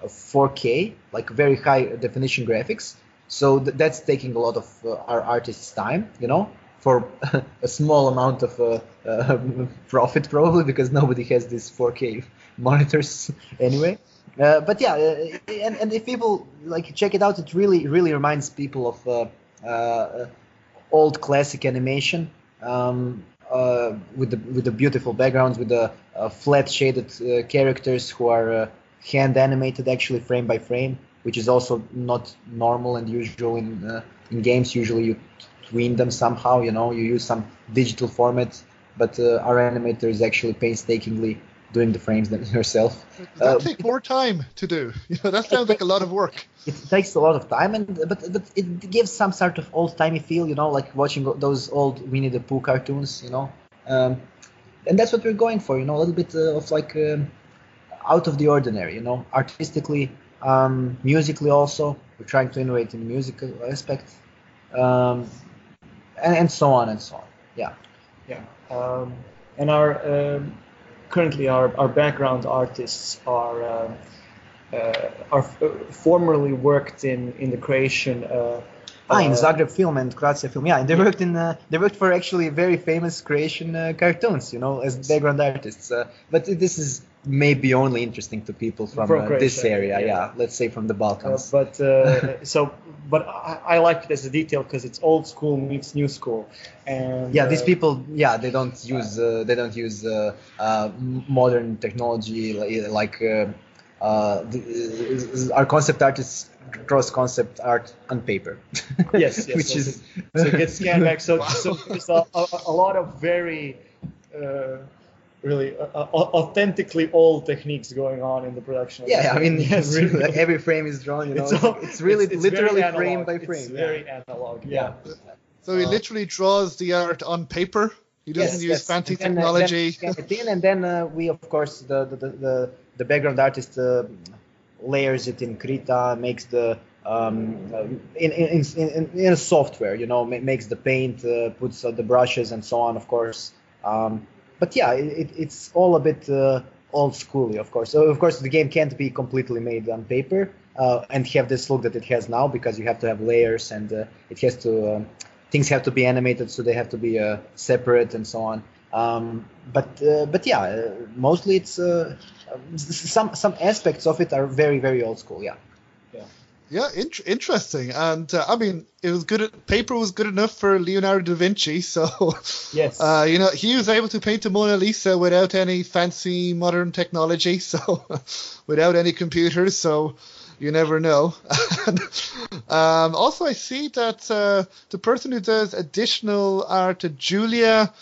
S4: 4K, like very high definition graphics. So th- that's taking a lot of uh, our artists' time, you know, for a small amount of uh, uh, profit probably because nobody has these 4K monitors anyway. Uh, but yeah, uh, and, and if people like check it out, it really really reminds people of uh, old classic animation um, uh, with the with the beautiful backgrounds, with the uh, flat shaded uh, characters who are hand animated actually frame by frame. which is also not normal and usual in uh, in games. Usually you tween them somehow. You know, you use some digital format, but uh, our animator is actually painstakingly doing the frames them herself.
S1: That
S4: Uh,
S1: take more time to do? You know, that sounds like a lot of work.
S4: it takes a lot of time and but but it gives some sort of old timey feel you know like watching those old winnie the pooh cartoons you know um, and that's what we're going for you know a little bit uh, of like um, out of the ordinary you know artistically um, musically also we're trying to innovate in the musical aspect um, and, and so on and so on yeah
S3: Yeah. Um, and our um, currently our, our background artists are um, uh, are uh, formerly worked in in the creation. Uh,
S4: Ah, in
S3: uh,
S4: Zagreb Film and Croatia Film, yeah, and they worked in uh, they worked for actually very famous Croatian uh, cartoons, you know, as background artists. Uh, but this is maybe only interesting to people from,
S3: From
S4: uh, this area,
S3: yeah.
S4: yeah. let's say from the
S3: Uh,
S4: Balkans.
S3: but uh, so, but I, I like it as a detail because it's old school meets new school, and
S4: yeah, these
S3: uh,
S4: people, yeah, they don't use uh, they don't use uh, uh, modern technology like uh, uh, the, our concept artists cross concept art on paper.
S3: Yes, yes,
S4: which
S3: so
S4: is
S3: so it gets scanned back. So, so there's a, a, a lot of very, uh, really uh, uh, authentically old techniques going on in the production. of
S4: Yeah, I mean,
S3: game.
S4: it's really, like every frame is drawn. You know, it's,
S3: all-
S4: it's really
S3: it's- it's
S4: literally frame by
S3: It's
S4: frame. yeah.
S3: very analog. Yeah.
S1: So he
S4: Uh,
S1: literally draws the art on paper. He doesn't
S4: Yes,
S1: use
S4: yes.
S1: fancy
S4: And then, uh,
S1: technology.
S4: then scan and then uh, we, of course, the the, the, the, the background artist uh, layers it in Krita, makes the um, uh, in, in, in, in, in a software, you know, makes the paint, uh, puts uh, the brushes and so on, of course. Um, but yeah, it, it, it's all a bit uh, old schooly, of course. So of course, the game can't be completely made on paper uh, and have this look that it has now because you have to have layers and uh, it has to. Um, things have to be animated, so they have to be uh, separate and so on. Um, but uh, but yeah, uh, mostly it's some some aspects of it are very very old school. Yeah.
S1: Yeah, int- interesting. And uh, I mean, it was good. Paper was good enough for Leonardo da Vinci, so
S3: Yes.
S1: uh, you know he was able to paint the Mona Lisa without any fancy modern technology, so without any computers. So you never know. Um, also, I see that uh, the person who does additional art, Julia,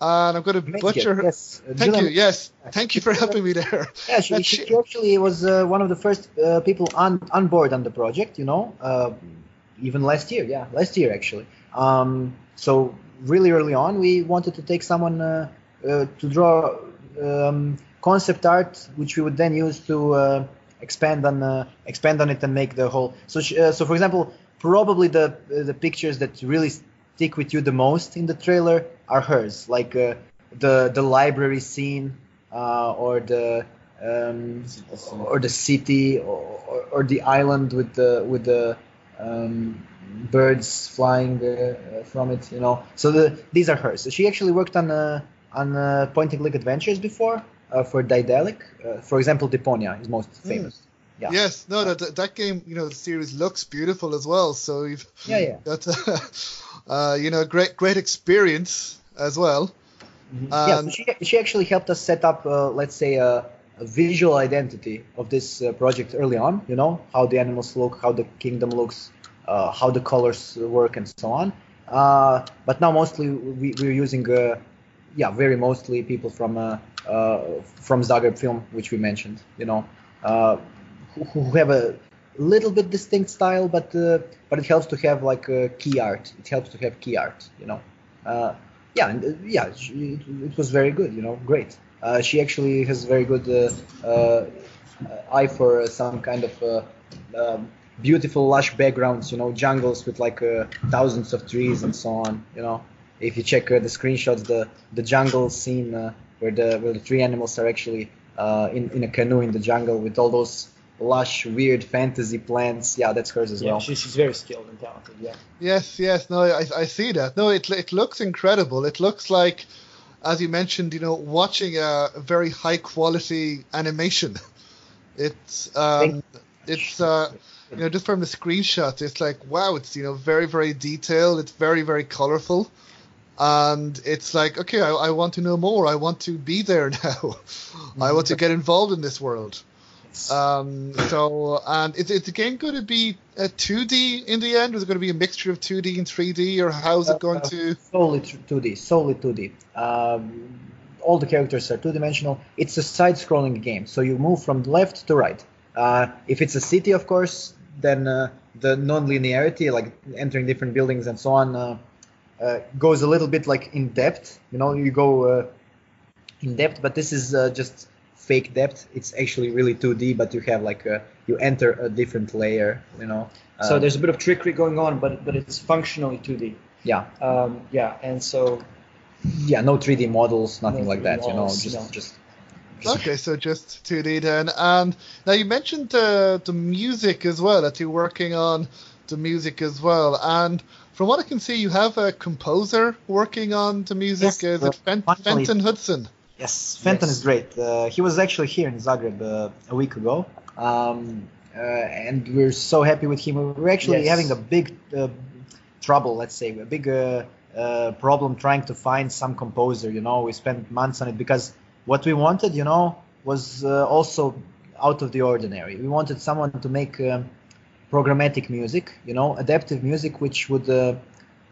S1: and I'm going to butcher.
S4: Yes. uh,
S1: Thank
S4: Julian-
S1: you. Yes, thank you for helping me there.
S4: Yeah, she, she,
S1: she-
S4: actually was uh, one of the first uh, people on, on board on the project, you know, uh, even last year. Yeah, last year actually. Um, so really early on, we wanted to take someone uh, uh, to draw um, concept art, which we would then use to uh, expand on uh, expand on it and make the whole. So, she, uh, so for example, probably the the pictures that really stick with you the most in the trailer are hers, like uh, the the library scene uh, or the um, or the city or, or, or the island with the with the um, birds flying uh, from it. You know, so the these are hers. She actually worked on uh, on uh, point and click adventures before uh, for Daedalic. Uh, for example, Deponia is most famous. Yeah.
S1: Yes, no, that that game, you know, the series looks beautiful as well. So
S4: Yeah, yeah.
S1: uh, you know, great great experience as well.
S4: yeah, so she, she actually helped us set up, uh, let's say, a, a visual identity of this uh, project early on. You know how the animals look, how the kingdom looks, uh, how the colors work, and so on. Uh, but now mostly we, we're using, uh, yeah, very mostly people from uh, uh, from Zagreb Film, which we mentioned. You know, uh, who, who have a little bit distinct style, but uh, but it helps to have like uh, key art. It helps to have key art. You know. Uh, yeah, and, uh, yeah, she, it, it was very good. You know, great. Uh, she actually has very good uh, eye for some kind of um, beautiful, lush backgrounds. You know, jungles with like thousands of trees and so on. You know, if you check the screenshots, the the jungle scene where the where the three animals are actually in in a canoe in the jungle with all those lush, weird fantasy plants. Yeah, that's hers as
S3: yeah,
S4: well.
S3: she, she's very skilled and talented. Yeah.
S1: Yes, yes, no, I, I see that. No, it it looks incredible. It looks like, as you mentioned, you know, watching a very high quality animation. It's um, it's uh, you know, just from the screenshots, it's like wow, it's you know very very detailed. It's very very colorful, and it's like okay, I, I want to know more. I want to be there now. I want to get involved in this world. Um, so, and is, is the game going to be a 2D in the end? Or is it going to be a mixture of 2D and 3D, or how's it going
S4: Uh,
S1: to?
S4: solely 2D, solely 2D. Um, all the characters are two-dimensional. It's a side-scrolling game, so you move from left to right. Uh, if it's a city, of course, then uh, the non-linearity, like entering different buildings and so on, uh, uh, goes a little bit like in depth. You know, you go uh, in depth, but this is uh, just fake depth. It's actually really 2D, but you have like a, you enter a different layer. You know.
S3: so
S4: Um,
S3: there's a bit of trickery going on, but but it's functionally 2D.
S4: yeah.
S3: Um, yeah, and so
S4: yeah no 3d models nothing
S3: No
S4: like
S3: 3D
S4: that you know just
S3: no.
S4: just just
S1: Okay, so just 2D then. And now you mentioned uh, the music as well, that you're working on the music as well. And from what I can see, you have a composer working on the music.
S4: Yes,
S1: is
S4: uh,
S1: it Fen-
S4: finally.
S1: Fenton Hudson?
S4: Yes fenton
S3: Yes.
S4: is great. Uh, he was actually here in zagreb uh, a week ago. Um, uh, and we're so happy with him. We're actually
S3: Yes.
S4: having a big uh, trouble let's say a big uh, uh, problem trying to find some composer you know. We spent months on it because what we wanted you know was uh, also out of the ordinary. We wanted someone to make um, programmatic music you know adaptive music which would uh,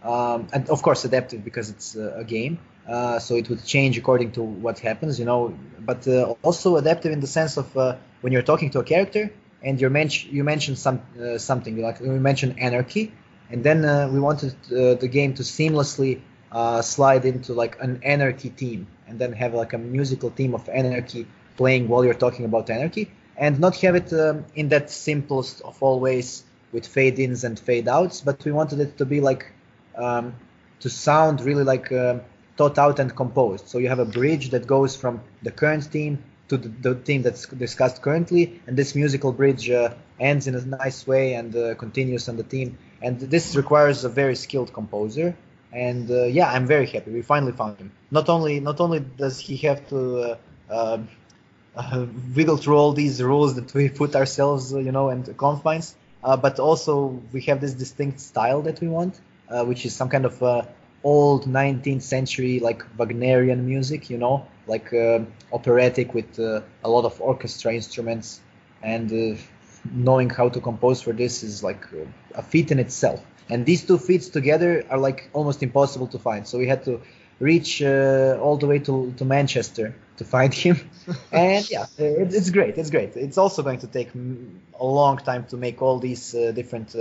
S4: um, and of course adaptive because it's uh, a game. Uh, so it would change according to what happens you know. But uh, also adaptive in the sense of uh, when you're talking to a character and you're men- you mentioned some uh, something like we mentioned anarchy and then uh, we wanted the game to seamlessly slide into like an anarchy theme and then have like a musical theme of anarchy playing while you're talking about anarchy and not have it um, in that simplest of all ways with fade ins and fade outs but we wanted it to be like um, to sound really like um thought out and composed. So you have a bridge that goes from the current theme to the, the theme that's discussed currently and this musical bridge uh, ends in a nice way and uh, continues on the theme. And this requires a very skilled composer. And uh, yeah i'm very happy. We finally found him. Not only not only does he have to uh, um, uh, wiggle through all these rules that we put ourselves uh, you know and confines uh, but also we have this distinct style that we want uh, which is some kind of uh, old 19th century like wagnerian music you know? Like uh, operatic with uh, a lot of orchestra instruments. And uh, knowing how to compose for this is like a feat in itself. And these two feats together are like almost impossible to find. So we had to reach uh, all the way to, to manchester to find him. And yeah it, it's great it's great. It's also going to take a long time to make all these different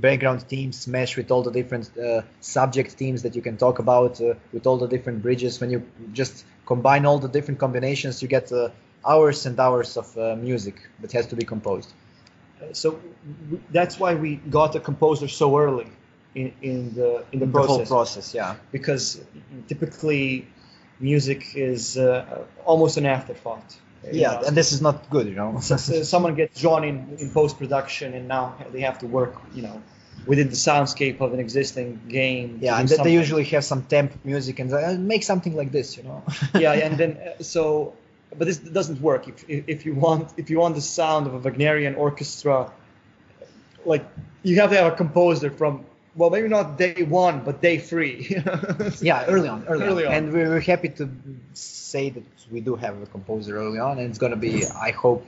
S4: background teams mesh with all the different uh, subject teams that you can talk about uh, with all the different bridges. When you just combine all the different combinations you get uh, hours and hours of uh, music that has to be composed.
S3: So w- that's why we got a composer so early in, in the in the
S4: the
S3: process.
S4: whole process yeah.
S3: Because typically music is uh, almost an afterthought.
S4: Yeah
S3: know,
S4: and this is not good you know
S3: so- so someone gets drawn in in post production and now they have to work, you know, within the soundscape of an existing game.
S4: yeah and they- they usually have some temp music and uh, make something like this you know
S3: yeah, and then uh, so, but this doesn't work. If if you want if you want the sound of a Wagnerian orchestra, like you have to have a composer from well maybe not day one but day three.
S4: yeah early on early,
S3: Early
S4: on.
S3: on.
S4: and we're, we're happy to say that we do have a composer early on and it's going to be i hope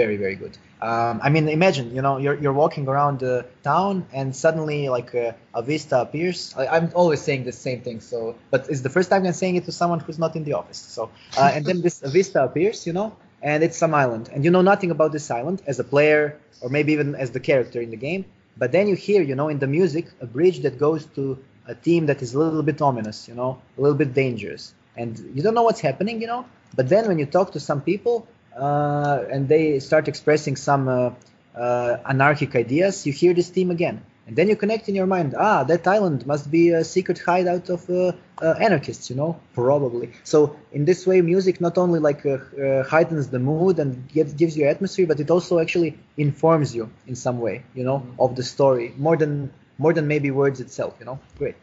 S4: very very good um, i mean imagine you know you're, you're walking around the town and suddenly like uh, a vista appears I, i'm always saying the same thing so but it's the first time i'm saying it to someone who's not in the office so uh, and then this vista appears you know and it's some island and you know nothing about this island as a player or maybe even as the character in the game but then you hear you know in the music a bridge that goes to a theme that is a little bit ominous you know a little bit dangerous. And you don't know what's happening you know but then when you talk to some people uh, and they start expressing some uh, uh, anarchic ideas you hear this theme again and then you connect in your mind ah that island must be a secret hideout of uh, uh, anarchists you know probably so in this way music not only like uh, uh, heightens the mood and get, gives you atmosphere but it also actually informs you in some way you know of the story more than more than maybe words itself you know great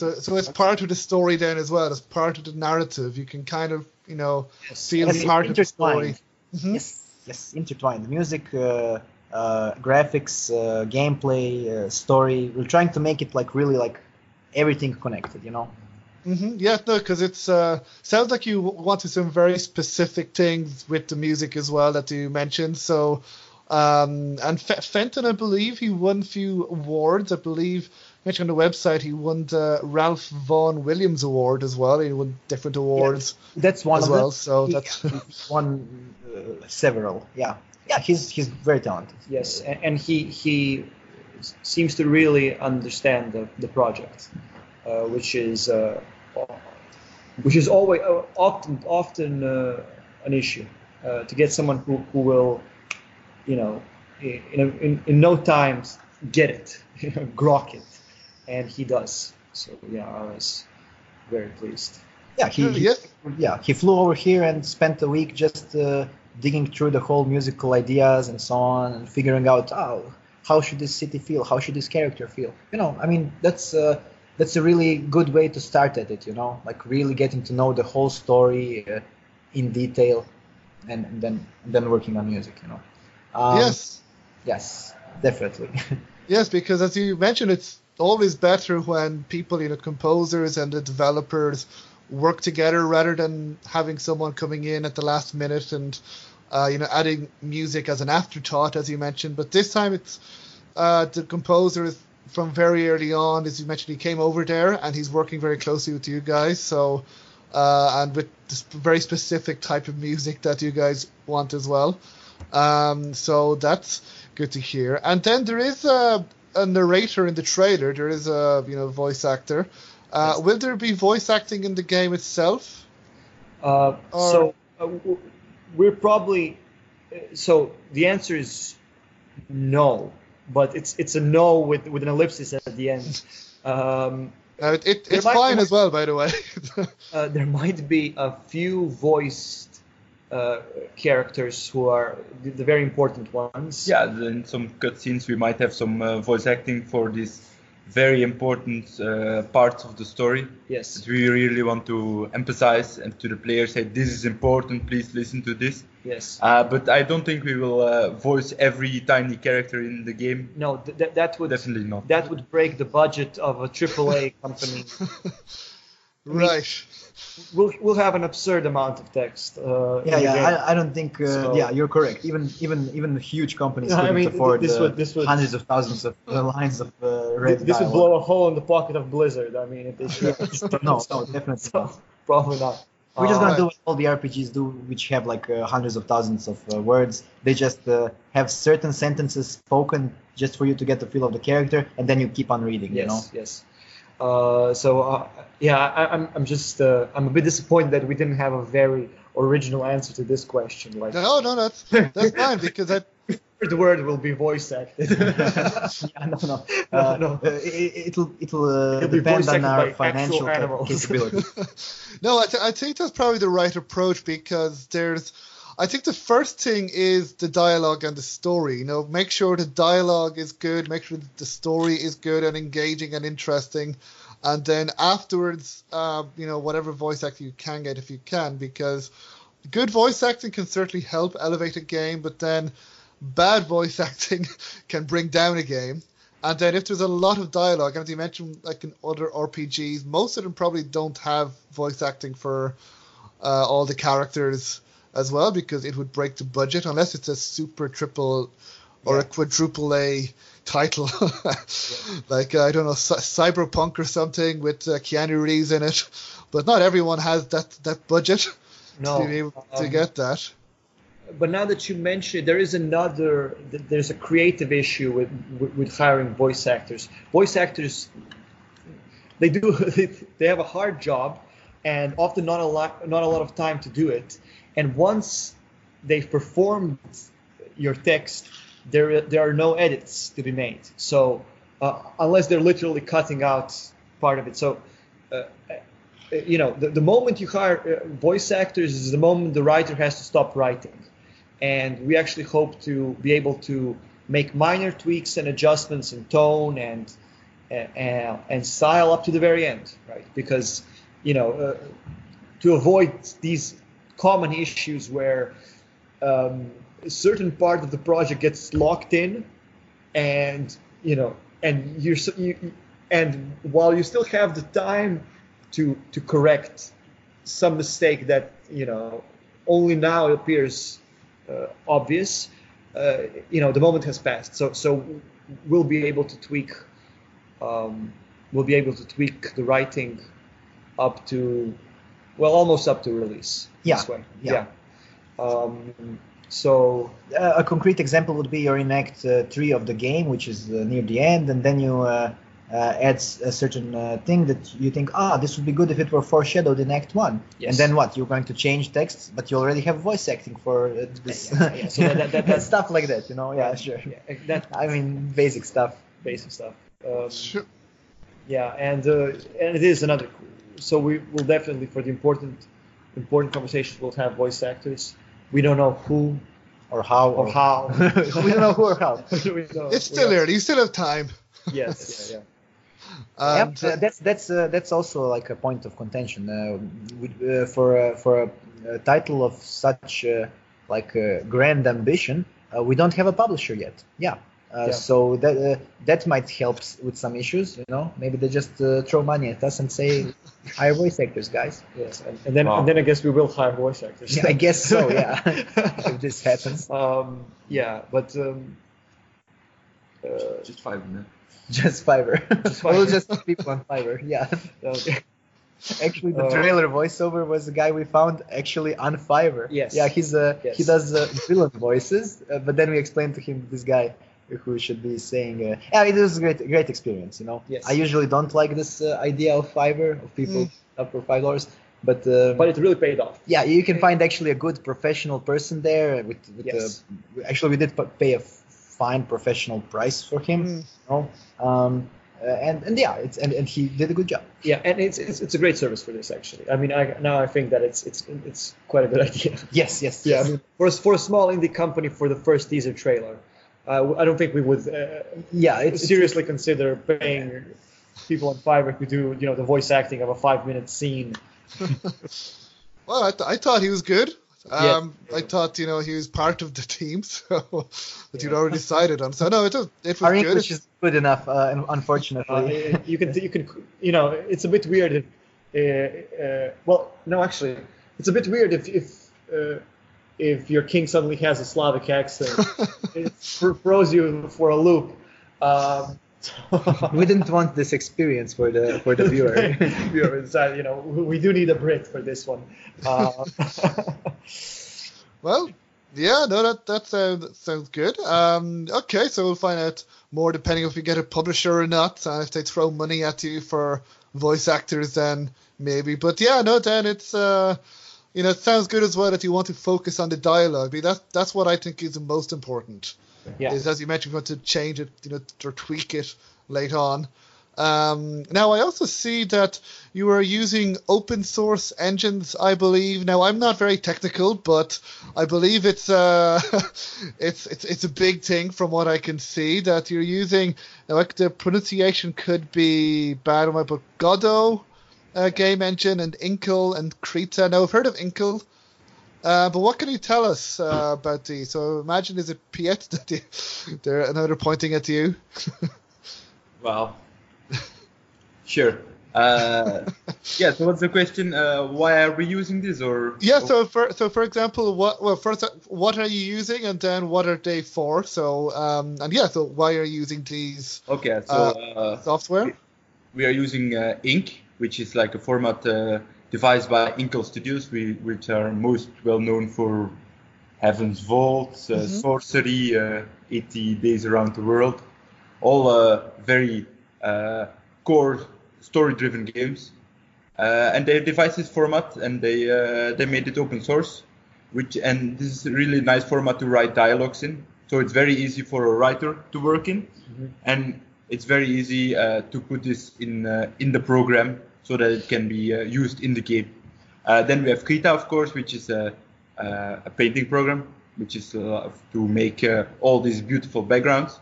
S1: So, so it's part of the story then as well. It's part of the narrative. You can kind of, you know, feel
S4: Yes,
S1: part of the story.
S4: intertwined.
S1: Mhm.
S4: Yes, yes, intertwined. The music, uh, graphics, uh, gameplay, uh, story. We're trying to make it like really like everything connected. You know.
S1: Mm-hmm. Yeah, no, because it's uh, sounds like you wanted some very specific things with the music as well that you mentioned. So, um, and F- Fenton, I believe he won a few awards. I believe mentioned on the website he won the Ralph Vaughan Williams Award as well. He won different awards
S4: That's one
S1: as
S4: of
S1: well.
S4: them.
S1: So
S4: He-
S1: that's
S4: he's won uh, several. Yeah, yeah. He's he's very talented.
S3: Yes, and, and he he seems to really understand the, the project, uh, which is uh, which is always uh, often often uh, an issue uh, to get someone who, who will, you know, in, in, in, in no time get it, grok it, and he does. So yeah, I was very pleased.
S4: Yeah, he, he- yeah he flew over here and spent a week just uh, digging through the whole musical ideas and so on and figuring out oh how should this city feel how should this character feel you know i mean that's uh, that's a really good way to start at it you know like really getting to know the whole story uh, in detail and, and then and then working on music you know um,
S1: yes.
S4: yes definitely
S1: Yes, because as you mentioned, it's always better when people, you know, composers and the developers work together rather than having someone coming in at the last minute and, uh, you know, adding music as an afterthought, as you mentioned. But this time it's uh, the composer from very early on, as you mentioned, he came over there and he's working very closely with you guys. So, uh, and with this very specific type of music that you guys want as well. Um, so that's good to hear. And then there is a, a narrator in the trailer. There is a you know voice actor. Uh, Will there be voice acting in the game itself?
S3: Uh,
S1: Or-
S3: so uh, we're probably uh, so the answer is no, but it's it's a no with with an ellipsis at the end. Um,
S1: Uh, it, it, it's
S3: might-
S1: fine
S3: there
S1: as well, by the way.
S3: uh, there might be a few voiced uh, characters who are the, the very important ones.
S5: Yeah, in some cutscenes we might have some uh, voice acting for these very important uh, parts of the story
S3: Yes.
S5: that we really want to emphasize and to the players say this is important, please listen to this.
S3: Yes.
S5: Uh, but I don't think we will uh, voice every tiny character in the game.
S3: No, th- th- that would
S5: Definitely not.
S3: that would break the budget of a AAA company.
S1: right.
S3: We'll we'll have an absurd amount of text. Uh,
S4: yeah yeah. I, I don't think uh,
S3: So-
S4: yeah you're correct even even even huge companies
S3: I
S4: couldn't
S3: mean,
S4: afford
S3: this
S4: uh,
S3: would- this would-
S4: hundreds of thousands of uh, lines of uh, red
S3: this would blow a hole in the pocket of Blizzard. I mean, it, it's
S4: no no definitely
S3: So,
S4: not.
S3: probably not.
S4: We're just gonna do what all the RPGs do, which have like uh, hundreds of thousands of uh, words. They just uh, have certain sentences spoken just for you to get the feel of the character, and then you keep on reading.
S3: yes,
S4: You know.
S3: yes. Uh, so uh, yeah, I, I'm I'm just uh, I'm a bit disappointed that we didn't have a very original answer to this question. Like
S1: No, no, that's that's fine because I
S3: the word will be voice acted.
S4: yeah, no, no,
S3: No,
S4: uh,
S3: no.
S4: uh, it, it'll it'll, uh,
S3: It'll
S4: depend
S3: voice
S4: on our financial
S3: actual
S4: capability.
S1: no, I, th- I think that's probably the right approach because there's. I think the first thing is the dialogue and the story. You know, make sure the dialogue is good, make sure the story is good and engaging and interesting, and then afterwards, uh, you know, whatever voice acting you can get if you can, because good voice acting can certainly help elevate a game, but then bad voice acting can bring down a game. And then if there's a lot of dialogue, and as you mentioned, like in other RPGs, most of them probably don't have voice acting for uh, all the characters as well because it would break the budget unless it's a super triple or a quadruple A title, like uh, I don't know, Cy- Cyberpunk or something with uh, Keanu Reeves in it. But not everyone has that that budget
S3: no,
S1: to be able to
S3: um,
S1: get that.
S3: but now that you mention it, there is another. There's a creative issue with with, with hiring voice actors. Voice actors, they do they have a hard job, and often not a lot not a lot of time to do it. And once they've performed your text, there there are no edits to be made. So uh, unless they're literally cutting out part of it, so. Uh, uh, you know, the, the moment you hire uh, voice actors is the moment the writer has to stop writing. And we actually hope to be able to make minor tweaks and adjustments in tone and and, and style up to the very end, right? Because you know, uh, to avoid these common issues where um, a certain part of the project gets locked in, and you know, and you're you, and while you still have the time to to correct some mistake that you know only now appears uh, obvious. Uh, you know, the moment has passed, so so we'll be able to tweak. Um, we'll be able to tweak the writing up to, well, almost up to release.
S4: Yeah,
S3: This way.
S4: yeah.
S3: Um, so
S4: Uh, a concrete example would be you're in Act uh, three of the game, which is uh, near the end, and then you uh, uh, add s- a certain uh, thing that you think, ah, this would be good if it were foreshadowed in Act one.
S3: Yes.
S4: And then what? You're going to change texts, but you already have voice acting for uh, this.
S3: Yeah, yeah, yeah. So that- that- that- that-
S4: stuff like that, you know? Yeah, sure.
S3: yeah, that
S4: I mean, basic stuff.
S3: basic stuff. Um,
S1: Sure.
S3: Yeah, and uh, and it is another. So we will definitely for the important important conversations we'll have voice actors. We don't know who
S4: Or how.
S3: or how.
S4: we don't know who or how.
S3: We don't-
S1: It's still early. You still have time.
S3: Yes, yeah,
S1: And,
S4: yep, uh, that's that's uh, that's also like a point of contention. Uh, we, uh, for uh, for a, a title of such uh, like uh, grand ambition, uh, we don't have a publisher yet. Yeah. Uh,
S3: Yeah.
S4: So that uh, that might help with some issues, you know. Maybe they just uh, throw money at us and say, "Hire voice actors, guys."
S3: Yes, and, and then
S5: Wow.
S3: and then I guess we will hire voice actors.
S4: Yeah, I guess so. Yeah, if this happens,
S3: um, yeah, but um, uh,
S5: Just five minutes.
S4: just Fiverr.
S3: Just
S4: we'll just put people on Fiverr. Yeah.
S3: okay.
S4: Actually, the
S3: Uh,
S4: trailer voiceover was the guy we found actually on Fiverr.
S3: Yes.
S4: Yeah, he's uh, he
S3: Yes.
S4: does uh, villain voices, uh, but then we explained to him this guy who should be saying. Uh, yeah, it was a great great experience. You know.
S3: Yes.
S4: I usually don't like this uh, idea of Fiverr of people up for five dollars, but. Um,
S3: but it really paid off.
S4: yeah, you can find actually a good professional person there. With, with
S3: Yes.
S4: uh, actually, we did pay a fine professional price for him.
S1: Mm.
S4: You know? um, uh, and and yeah, it's and, and he did a good job.
S3: Yeah, and it's, it's it's a great service for this actually. I mean, I now I think that it's it's it's quite a good idea.
S4: Yes, yes,
S3: Yeah,
S4: yes.
S3: I mean, for a, for a small indie company for the first teaser trailer, uh, I don't think we would uh,
S4: yeah, it's, it's
S3: seriously consider paying people on Fiverr to do you know the voice acting of a five minute scene.
S1: well, I, th- I thought he was good.
S3: Yeah.
S1: Um, I thought you know he was part of the team, so that you'd
S3: Yeah.
S1: already decided on. So no, it was it was
S4: Our
S1: good.
S4: English is good enough, uh, and
S3: Uh,
S4: unfortunately.
S3: you can you can you know it's a bit weird if uh, uh, well no actually it's a bit weird if if uh, if your king suddenly has a Slavic accent it thro- throws you for a loop. Um,
S4: we didn't want this experience for the for the viewer.
S3: viewer inside, you know, we we do need a Brit for this one. Uh,
S1: Well, yeah, no, that that sounds that sounds good. Um, okay, so we'll find out more depending if we get a publisher or not, and if they throw money at you for voice actors, then maybe. But yeah, no, then it's uh, you know, it sounds good as well if you want to focus on the dialogue. I mean, that's that's what I think is the most important.
S3: yeah.
S1: Is as you mentioned, you want to change it, you know, or tweak it later on. Um, now, I also see that you are using open source engines, I believe. Now, I'm not very technical, but I believe it's uh, it's it's it's a big thing from what I can see that you're using. Now, like the pronunciation could be bad on my book. Godot uh, game engine and Inkle and Krita. Now, I've heard of Inkle. Uh, but what can you tell us uh, about these? So imagine is it Piet that you, they're another pointing at you?
S5: Well, sure. Uh, yeah. So what's the question? Uh, why are we using this? Or
S1: Yeah. So for so for example, what well first uh, what are you using, and then what are they for? So um and yeah, so why are you using these
S5: Okay. So
S1: Uh,
S5: uh,
S1: software?
S5: we are using uh, Ink, which is like a format uh, devised by Inkle Studios, we, which are most well known for Heaven's Vault, uh, Sorcery, uh, 80 Days Around the World, all uh, very uh, core story-driven games. Uh, and they devised this format, and they uh, they made it open source, which and this is a really nice format to write dialogues in. So it's very easy for a writer to work in, and it's very easy uh, to put this in uh, in the program so that it can be uh, used in the game. Then we have Krita, of course, which is a, a painting program, which is to make all these beautiful backgrounds.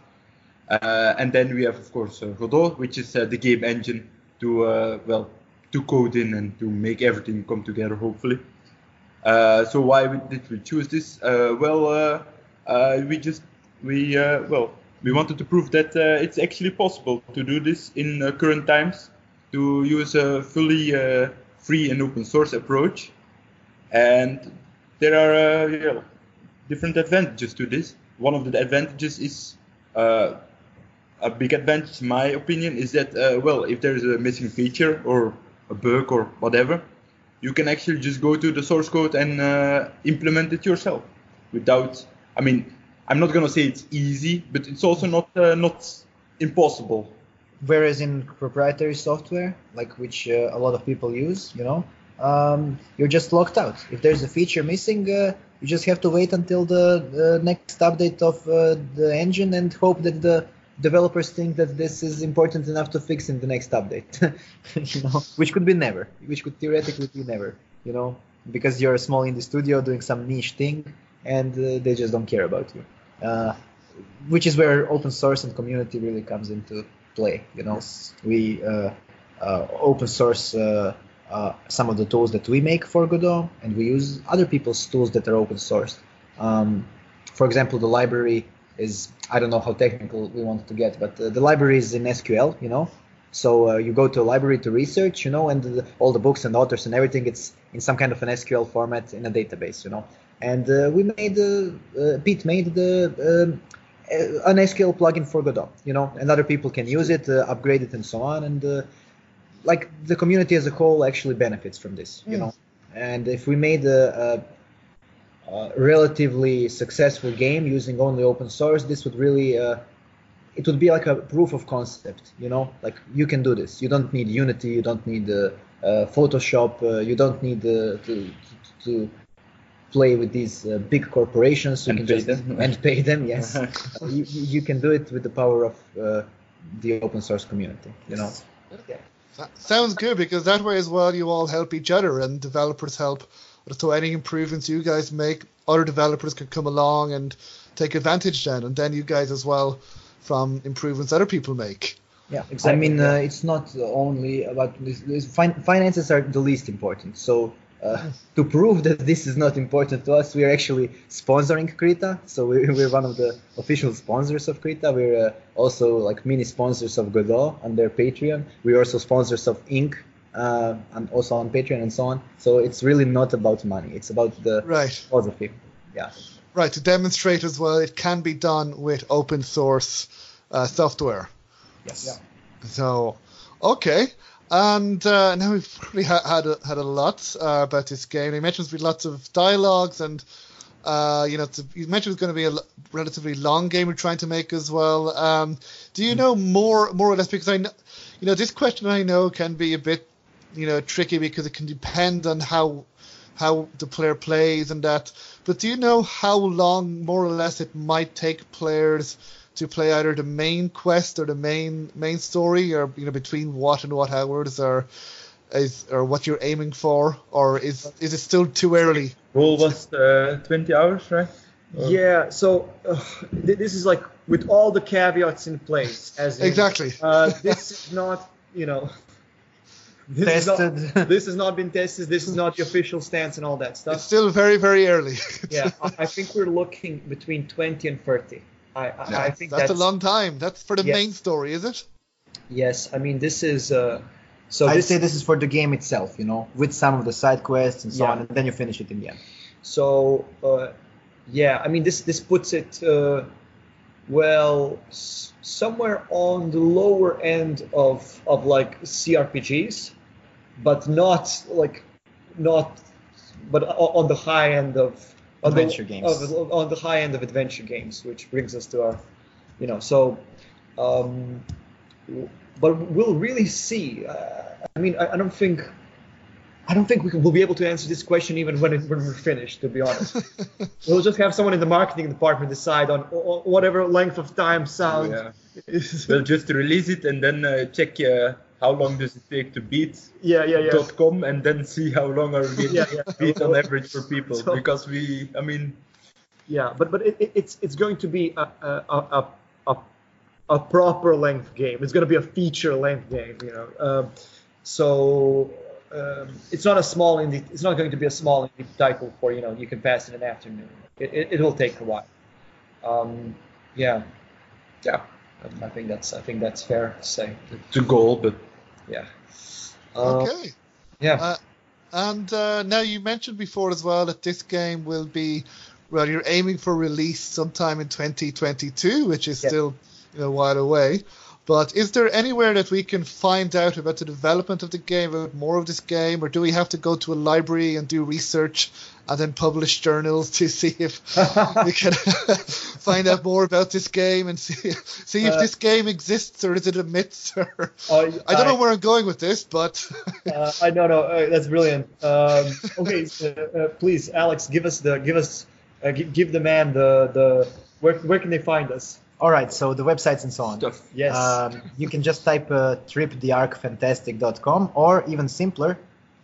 S5: And then we have, of course, Godot, which is the game engine to well to code in and to make everything come together, hopefully. Uh, so why did we choose this? Uh, well, uh, we just we well we wanted to prove that uh, it's actually possible to do this in uh, current times to use a fully uh, free and open source approach, and there are uh, yeah, different advantages to this. One of the advantages is a big advantage, in my opinion, is that uh, well, if there is a missing feature or a bug or whatever, you can actually just go to the source code and uh, implement it yourself without. I mean, I'm not gonna say it's easy, but it's also not uh, not impossible.
S4: Whereas in proprietary software, like which uh, a lot of people use, you know, um, you're just locked out. If there's a feature missing, uh, you just have to wait until the, next update of uh, the engine and hope that the developers think that this is important enough to fix in the next update. you know, which could be never, which could theoretically be never. You know, because you're a small indie studio doing some niche thing, and uh, they just don't care about you. Uh, which is where open source and community really comes into play. You know, we uh, uh, open source uh, uh, some of the tools that we make for Godot, and we use other people's tools that are open sourced. Um, for example, the library is I don't know how technical we want to get, but uh, the library is in SQL. You know, so uh, you go to a library to research, you know, and the, all the books and authors and everything, it's in some kind of an SQL format in a database, you know. And uh, we made, uh, Piet made the um, uh, an SQL plugin for Godot, you know, and other people can use it, uh, upgrade it, and so on. And uh, like the community as a whole actually benefits from this, you mm. know. And if we made a, a, a, relatively successful game using only open source, this would really uh, it would be like a proof of concept, you know. Like you can do this. You don't need Unity. You don't need uh, uh, Photoshop. you don't need to, to, to play with these uh, big corporations
S5: and pay just, them
S4: and pay them. Yes, you, you can do it with the power of uh, the open source community. You know.
S1: Yeah. Sounds good because that way as well you all help each other and developers help. So any improvements you guys make, other developers can come along and take advantage then, and then you guys as well from improvements other people make.
S4: Yeah, exactly. I mean, uh, it's not only about this, this fin- finances are the least important. So uh, to prove that this is not important to us, we are actually sponsoring Krita. So we're, we're one of the official sponsors of Krita. We're uh, also like mini sponsors of Godot on their Patreon. We're also sponsors of Ink. Uh, and also on Patreon and so on. So it's really not about money. It's about the
S1: right.
S4: philosophy. Yeah.
S1: Right. To demonstrate as well, it can be done with open source uh, software.
S4: Yes.
S1: Yeah. So, okay. And uh, now we've probably ha- had a, had a lot uh, about this game. You mentioned there's lots of dialogues, and uh, you know, you mentioned it's going to be a l- relatively long game we're trying to make as well. Um, do you know more, more or less? Because I know, you know, this question I know can be a bit, you know, tricky because it can depend on how how the player plays and that. But do you know how long, more or less, it might take players? To play either the main quest or the main main story, or you know between what and what hours, or is or what you're aiming for, or is is it still too early?
S5: Rule was uh, 20 hours, right?
S3: Or... Yeah. So uh, this is like with all the caveats in place, as in,
S1: exactly.
S3: Uh, this is not you know. This tested. Not, this has not been tested. This is not the official stance and all that stuff.
S1: It's still very, very early.
S3: yeah, I think we're looking between 20 and 30. I, I, I think
S1: that's, that's, a long time. That's for the yes. main story, is it?
S3: Yes, I mean this is. Uh, so
S4: I'd say this is for the game itself, you know, with some of the side quests and so yeah. on, and then you finish it in the end.
S3: So, uh, yeah, I mean this this puts it uh, well s- somewhere on the lower end of of like CRPGs, but not like not, but on the high end of
S4: adventure the, games.
S3: Of, on the high end of adventure games, which brings us to our, you know, so, um, but we'll really see. Uh, I mean, I, I, don't think. I don't think we will be able to answer this question even when, it, when we're finished. To be honest, we'll just have someone in the marketing department decide on, on whatever length of time sound.
S5: Oh, yeah. we'll just release it and then uh, check uh, how long does it take to beat
S3: yeah yeah yeah.
S5: com and then see how long are we yeah, yeah. beat on average for people? so, because we I mean
S3: yeah but but it, it's it's going to be a a, a a, a proper length game. It's going to be a feature length game you know. Um, so um, it's not a small indie it's not going to be a small indie title for you know you can pass in an afternoon. It, it, it will take a while. Um, yeah. Yeah. I think that's I think that's fair to say.
S5: The goal, but
S4: yeah. Uh,
S1: Okay.
S4: Yeah.
S1: Uh, and uh, now you mentioned before as well that this game will be, well, you're aiming for release sometime in 2022, which is
S4: Yeah.
S1: still you know, a while away. But is there anywhere that we can find out about the development of the game, about more of this game, or do we have to go to a library and do research and then publish journals to see if we can find out more about this game and see see if
S3: Uh,
S1: this game exists or is it a myth? Or
S3: Uh,
S1: I don't know where I'm going with this, but
S3: Uh, I know, no, uh, that's brilliant. Um, okay, uh, uh, please, Alex, give us the, give us, uh, give, give the man the, the, where, where can they find us?
S4: All right. So the websites and so on.
S5: Stuff.
S3: Yes.
S4: Um, you can just type uh, tripthearkfantastic.com or even simpler,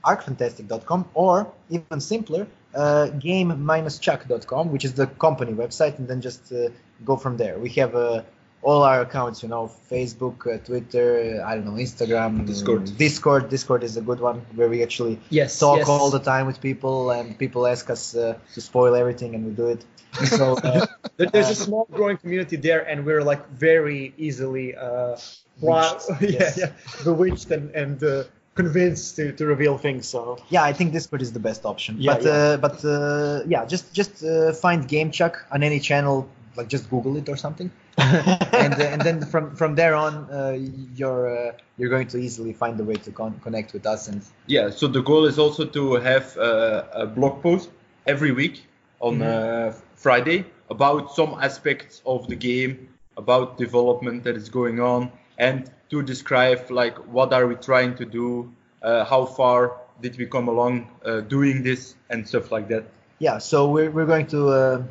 S4: arkfantastic.com or even simpler, uh, game-chuck.com, which is the company website, and then just uh, go from there. We have uh, all our accounts, you know, Facebook, uh, Twitter, I don't know, Instagram,
S5: Discord.
S4: Discord. Discord is a good one where we actually
S3: yes.
S4: talk
S3: yes.
S4: all the time with people, and people ask us uh, to spoil everything, and we do it. So uh,
S3: There- There's a small growing community there, and we're like very easily, uh, bra- yeah,
S4: yes.
S3: yeah, bewitched and, and uh, convinced to, to reveal things. So
S4: yeah, I think Discord is the best option.
S3: Yeah,
S4: but
S3: yeah.
S4: Uh, but uh, yeah, just just uh, find GameChuck on any channel, like just Google it or something, and uh, and then from from there on, uh, you're uh, you're going to easily find a way to con- connect with us and
S5: Yeah, so the goal is also to have uh, a blog post every week on uh, Friday about some aspects of the game, about development that is going on, and to describe like what are we trying to do, uh, how far did we come along uh, doing this, and stuff like that.
S4: yeah. So we're we're going to.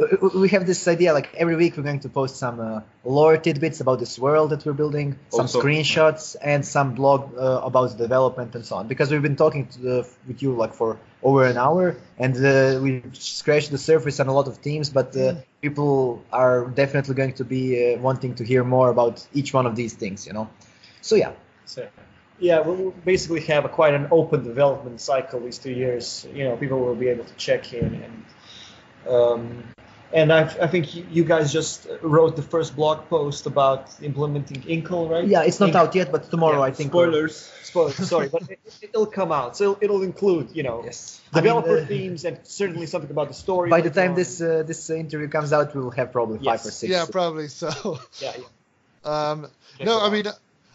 S4: Uh, we- we have this idea like every week we're going to post some uh, lore tidbits about this world that we're building some
S5: Also-
S4: screenshots and some blog uh, about the development and so on because we've been talking to the, with you like for over an hour and uh, we scratched the surface on a lot of themes but uh, people are definitely going to be uh, wanting to hear more about each one of these things you know so yeah
S3: So, yeah, we'll we'll basically have a quite an open development cycle these two years. You know, people will be able to check in and. Um, and I, I think you- you guys just wrote the first blog post about implementing Inkle, right?
S4: yeah it's not
S3: Ink-
S4: out yet but tomorrow
S3: Yeah,
S4: i think
S5: Spoilers.
S3: Spoilers, sorry, but it, it'll come out. So it'll, it'll include, you know,
S4: yes I mean,
S3: developer
S4: uh,
S3: themes and certainly something about the story.
S4: by the time
S3: on.
S4: this uh, this uh, interview comes out we'll have probably five or six
S1: yeah, probably so.
S3: yeah, yeah.
S1: Um, no, I
S3: out.
S1: mean,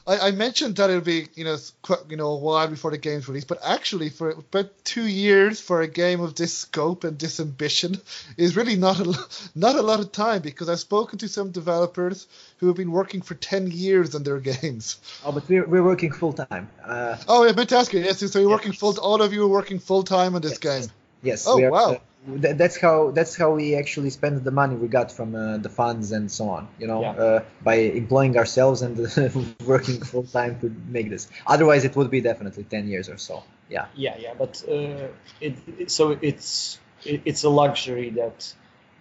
S1: I, I mentioned that it'll be you know qu- you know a while before the game's released, but actually for about two years for a game of this scope and this ambition is really not a not a lot of time because I've spoken to some developers who have been working for ten years on their games.
S4: Oh, but we're, we're working full time. Uh,
S1: Oh, I meant to ask you. Yes, so you're working full. All of you are working full time on this
S4: Yes.
S1: game.
S4: yes.
S1: Oh,
S4: we are,
S1: wow.
S4: uh, that's how that's how we actually spend the money we got from uh, the funds and so on. You know,
S3: Yeah.
S4: uh, by employing ourselves and working full time to make this. Otherwise, it would be definitely ten years or so. Yeah.
S3: Yeah, yeah, but uh, it, it so it's it, it's a luxury that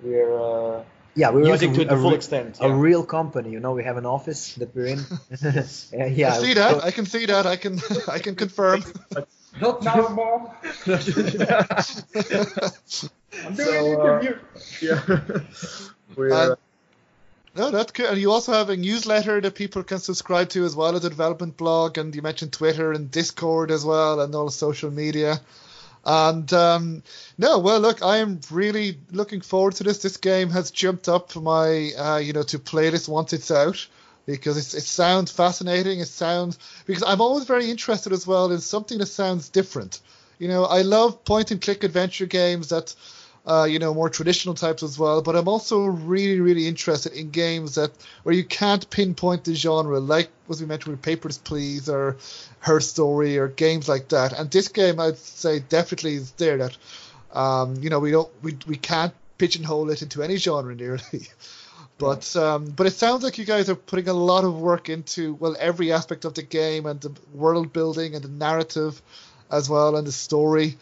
S3: we're uh,
S4: Yeah, we're
S3: using
S4: like
S3: to
S4: a,
S3: the full
S4: re-
S3: extent.
S4: a real company. You know, we have an office that we're in. yeah, yeah.
S1: I see that. I can see that. I can. I can confirm.
S5: Not now, mom. I'm doing
S3: So,
S5: an
S3: uh,
S5: interview.
S3: yeah. we're,
S1: And- No, that's good. And you also have a newsletter that people can subscribe to as well as a development blog. And you mentioned Twitter and Discord as well, and all the social media. And um, no, well, look, I am really looking forward to this. This game has jumped up my, uh, you know, to play this once it's out because it sounds fascinating. It sounds because I'm always very interested as well in something that sounds different. You know, I love point and click adventure games that uh, you know, more traditional types as well. But I'm also really, really interested in games that where you can't pinpoint the genre, like was we mentioned with Papers, Please or Her Story or games like that. And this game, I'd say, definitely is there. That um, you know, we don't, we we can't pigeonhole it into any genre nearly. But um, but it sounds like you guys are putting a lot of work into well every aspect of the game and the world building and the narrative as well and the story.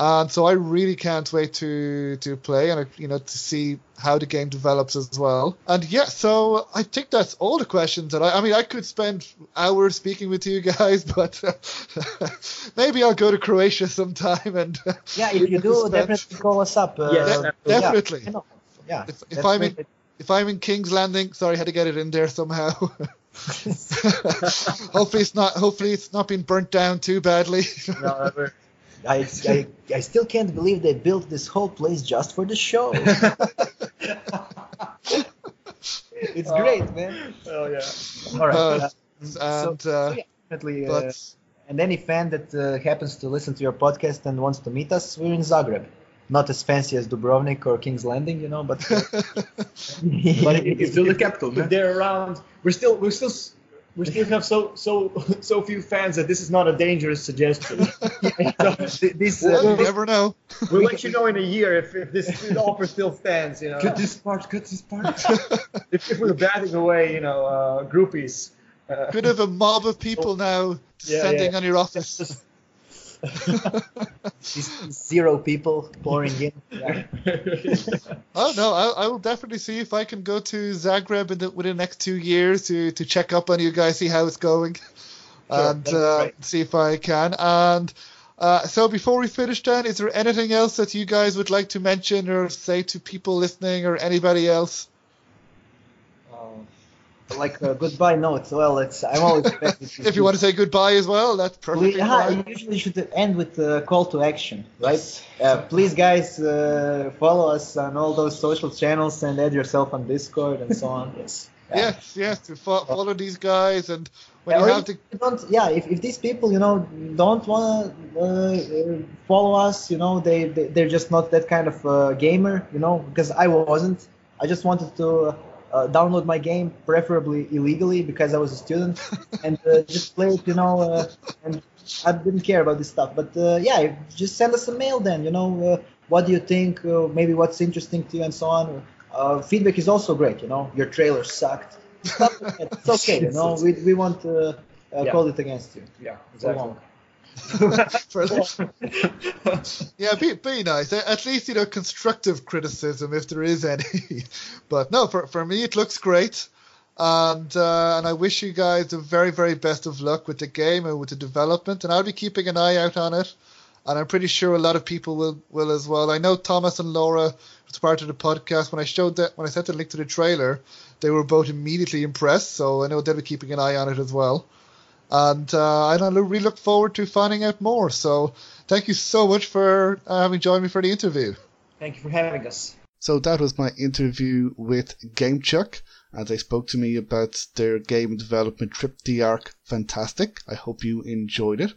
S1: And so I really can't wait to to play and you know to see how the game develops as well. And yeah, so I think that's all the questions that I. I mean, I could spend hours speaking with you guys, but maybe I'll go to Croatia sometime and
S4: Yeah, if you do,
S1: Spend-
S4: definitely call us up. Uh,
S3: Yes,
S1: De-
S4: yeah,
S1: definitely.
S4: I know. Yeah.
S1: If- if I'm in-
S4: great.
S1: If I'm in King's Landing, sorry, I had to get it in there somehow. hopefully it's not. Hopefully it's not been burnt down too badly.
S3: No,
S4: I, I, I still can't believe they built this whole place just for the show. it's great, man.
S3: oh yeah.
S4: All right.
S1: Uh,
S4: uh,
S1: and uh,
S4: yeah, definitely. Uh,
S1: but
S4: and any fan that uh, happens to listen to your podcast and wants to meet us, we're in Zagreb. Not as fancy as Dubrovnik or King's Landing, you know, but. uh,
S3: But if,
S5: It's still the capital,
S3: if
S5: man.
S3: they're around, we're still we're still s- we still have so so so few fans that this is not a dangerous suggestion.
S4: this,
S1: well,
S4: uh,
S1: you
S4: this,
S1: never know.
S3: we'll let you know in a year if, if this offer still stands. You know,
S5: Cut this part, cut this part.
S3: if, if we're batting away, you know, uh, groupies. Uh,
S1: Bit of a mob of people now descending
S3: yeah.
S1: on your office.
S3: just-
S4: these zero people pouring in. Yeah.
S1: Oh no, I, I will definitely see if I can go to Zagreb in the, within the next two years to, to check up on you guys, see how it's going, and uh, see if I can. And uh, so before we finish, Dan, is there anything else that you guys would like to mention or say to people listening or anybody else?
S4: Like a goodbye note. Well, it's I'm always
S1: If you want to say goodbye as well, that's perfectly
S4: We, yeah,
S1: fine.
S4: I usually should end with a call to action, right? Uh, please, guys, uh, follow us on all those social channels and add yourself on Discord and so on.
S3: yes.
S1: Yes, yes, to fo- follow these guys and when
S4: Yeah,
S1: you have
S4: you don't, yeah, if, if these people, you know, don't want to uh, uh, follow us, you know, they, they they're just not that kind of uh, gamer, you know, because I wasn't. I just wanted to uh, download my game, preferably illegally, because I was a student, and uh, just play it, you know, uh, and I didn't care about this stuff. But uh, yeah, just send us a mail then, you know, uh, what do you think? Uh, maybe what's interesting to you and so on. Uh, feedback is also great, you know. Your trailer sucked. Stuff like that. It's okay, you know. We, we won't uh, uh,
S3: Yeah.
S4: call it against you.
S3: Yeah,
S4: So
S3: exactly.
S1: Yeah, be, be nice. At least, you know, constructive criticism if there is any. but no, for, for me, it looks great. And uh, and I wish you guys the very, very best of luck with the game and with the development. And I'll be keeping an eye out on it. And I'm pretty sure a lot of people will, will as well. I know Thomas and Laura, as part of the podcast, when I showed that, when I sent the link to the trailer, they were both immediately impressed. So I know they'll be keeping an eye on it as well. And uh, and I really look forward to finding out more. So thank you so much for uh, having joined me for the interview.
S3: Thank you for having us.
S1: So that was my interview with GameChuck as they spoke to me about their game development Trip the Ark Fantastic. I hope you enjoyed it.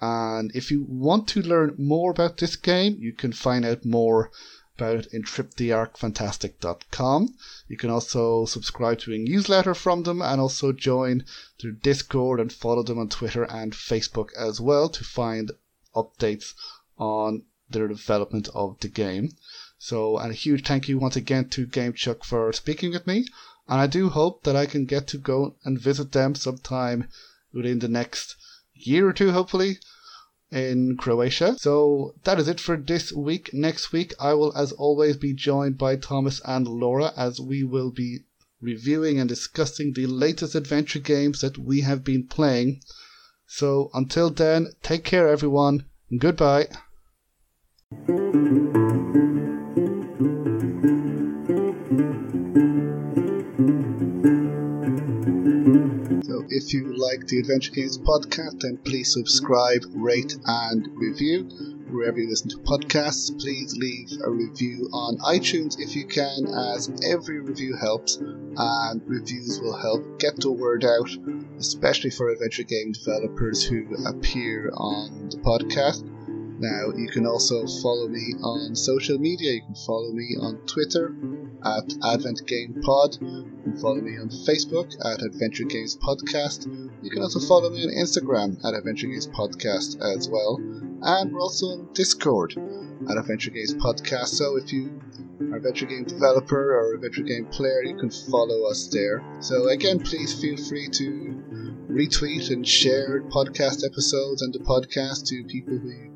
S1: And if you want to learn more about this game, you can find out more about in tripthearkfantastic.com. You can also subscribe to a newsletter from them and also join their Discord and follow them on Twitter and Facebook as well to find updates on their development of the game. So, and a huge thank you once again to GameChuck for speaking with me. And I do hope that I can get to go and visit them sometime within the next year or two, hopefully, in Croatia. So that is it for this week. Next week, I will, as always, be joined by Thomas and Laura as we will be reviewing and discussing the latest adventure games that we have been playing. So until then, take care, everyone. Goodbye. If you like the Adventure Games podcast, then please subscribe, rate, and review. Wherever you listen to podcasts, please leave a review on iTunes if you can, as every review helps, and reviews will help get the word out, especially for adventure game developers who appear on the podcast. Now, you can also follow me on social media. You can follow me on Twitter at Advent Game Pod. You can follow me on Facebook at Adventure Games Podcast. You can also follow me on Instagram at Adventure Games Podcast as well. And we're also on Discord at Adventure Games Podcast. So if you are a adventure game developer or a adventure game player, you can follow us there. So again, please feel free to retweet and share podcast episodes and the podcast to people who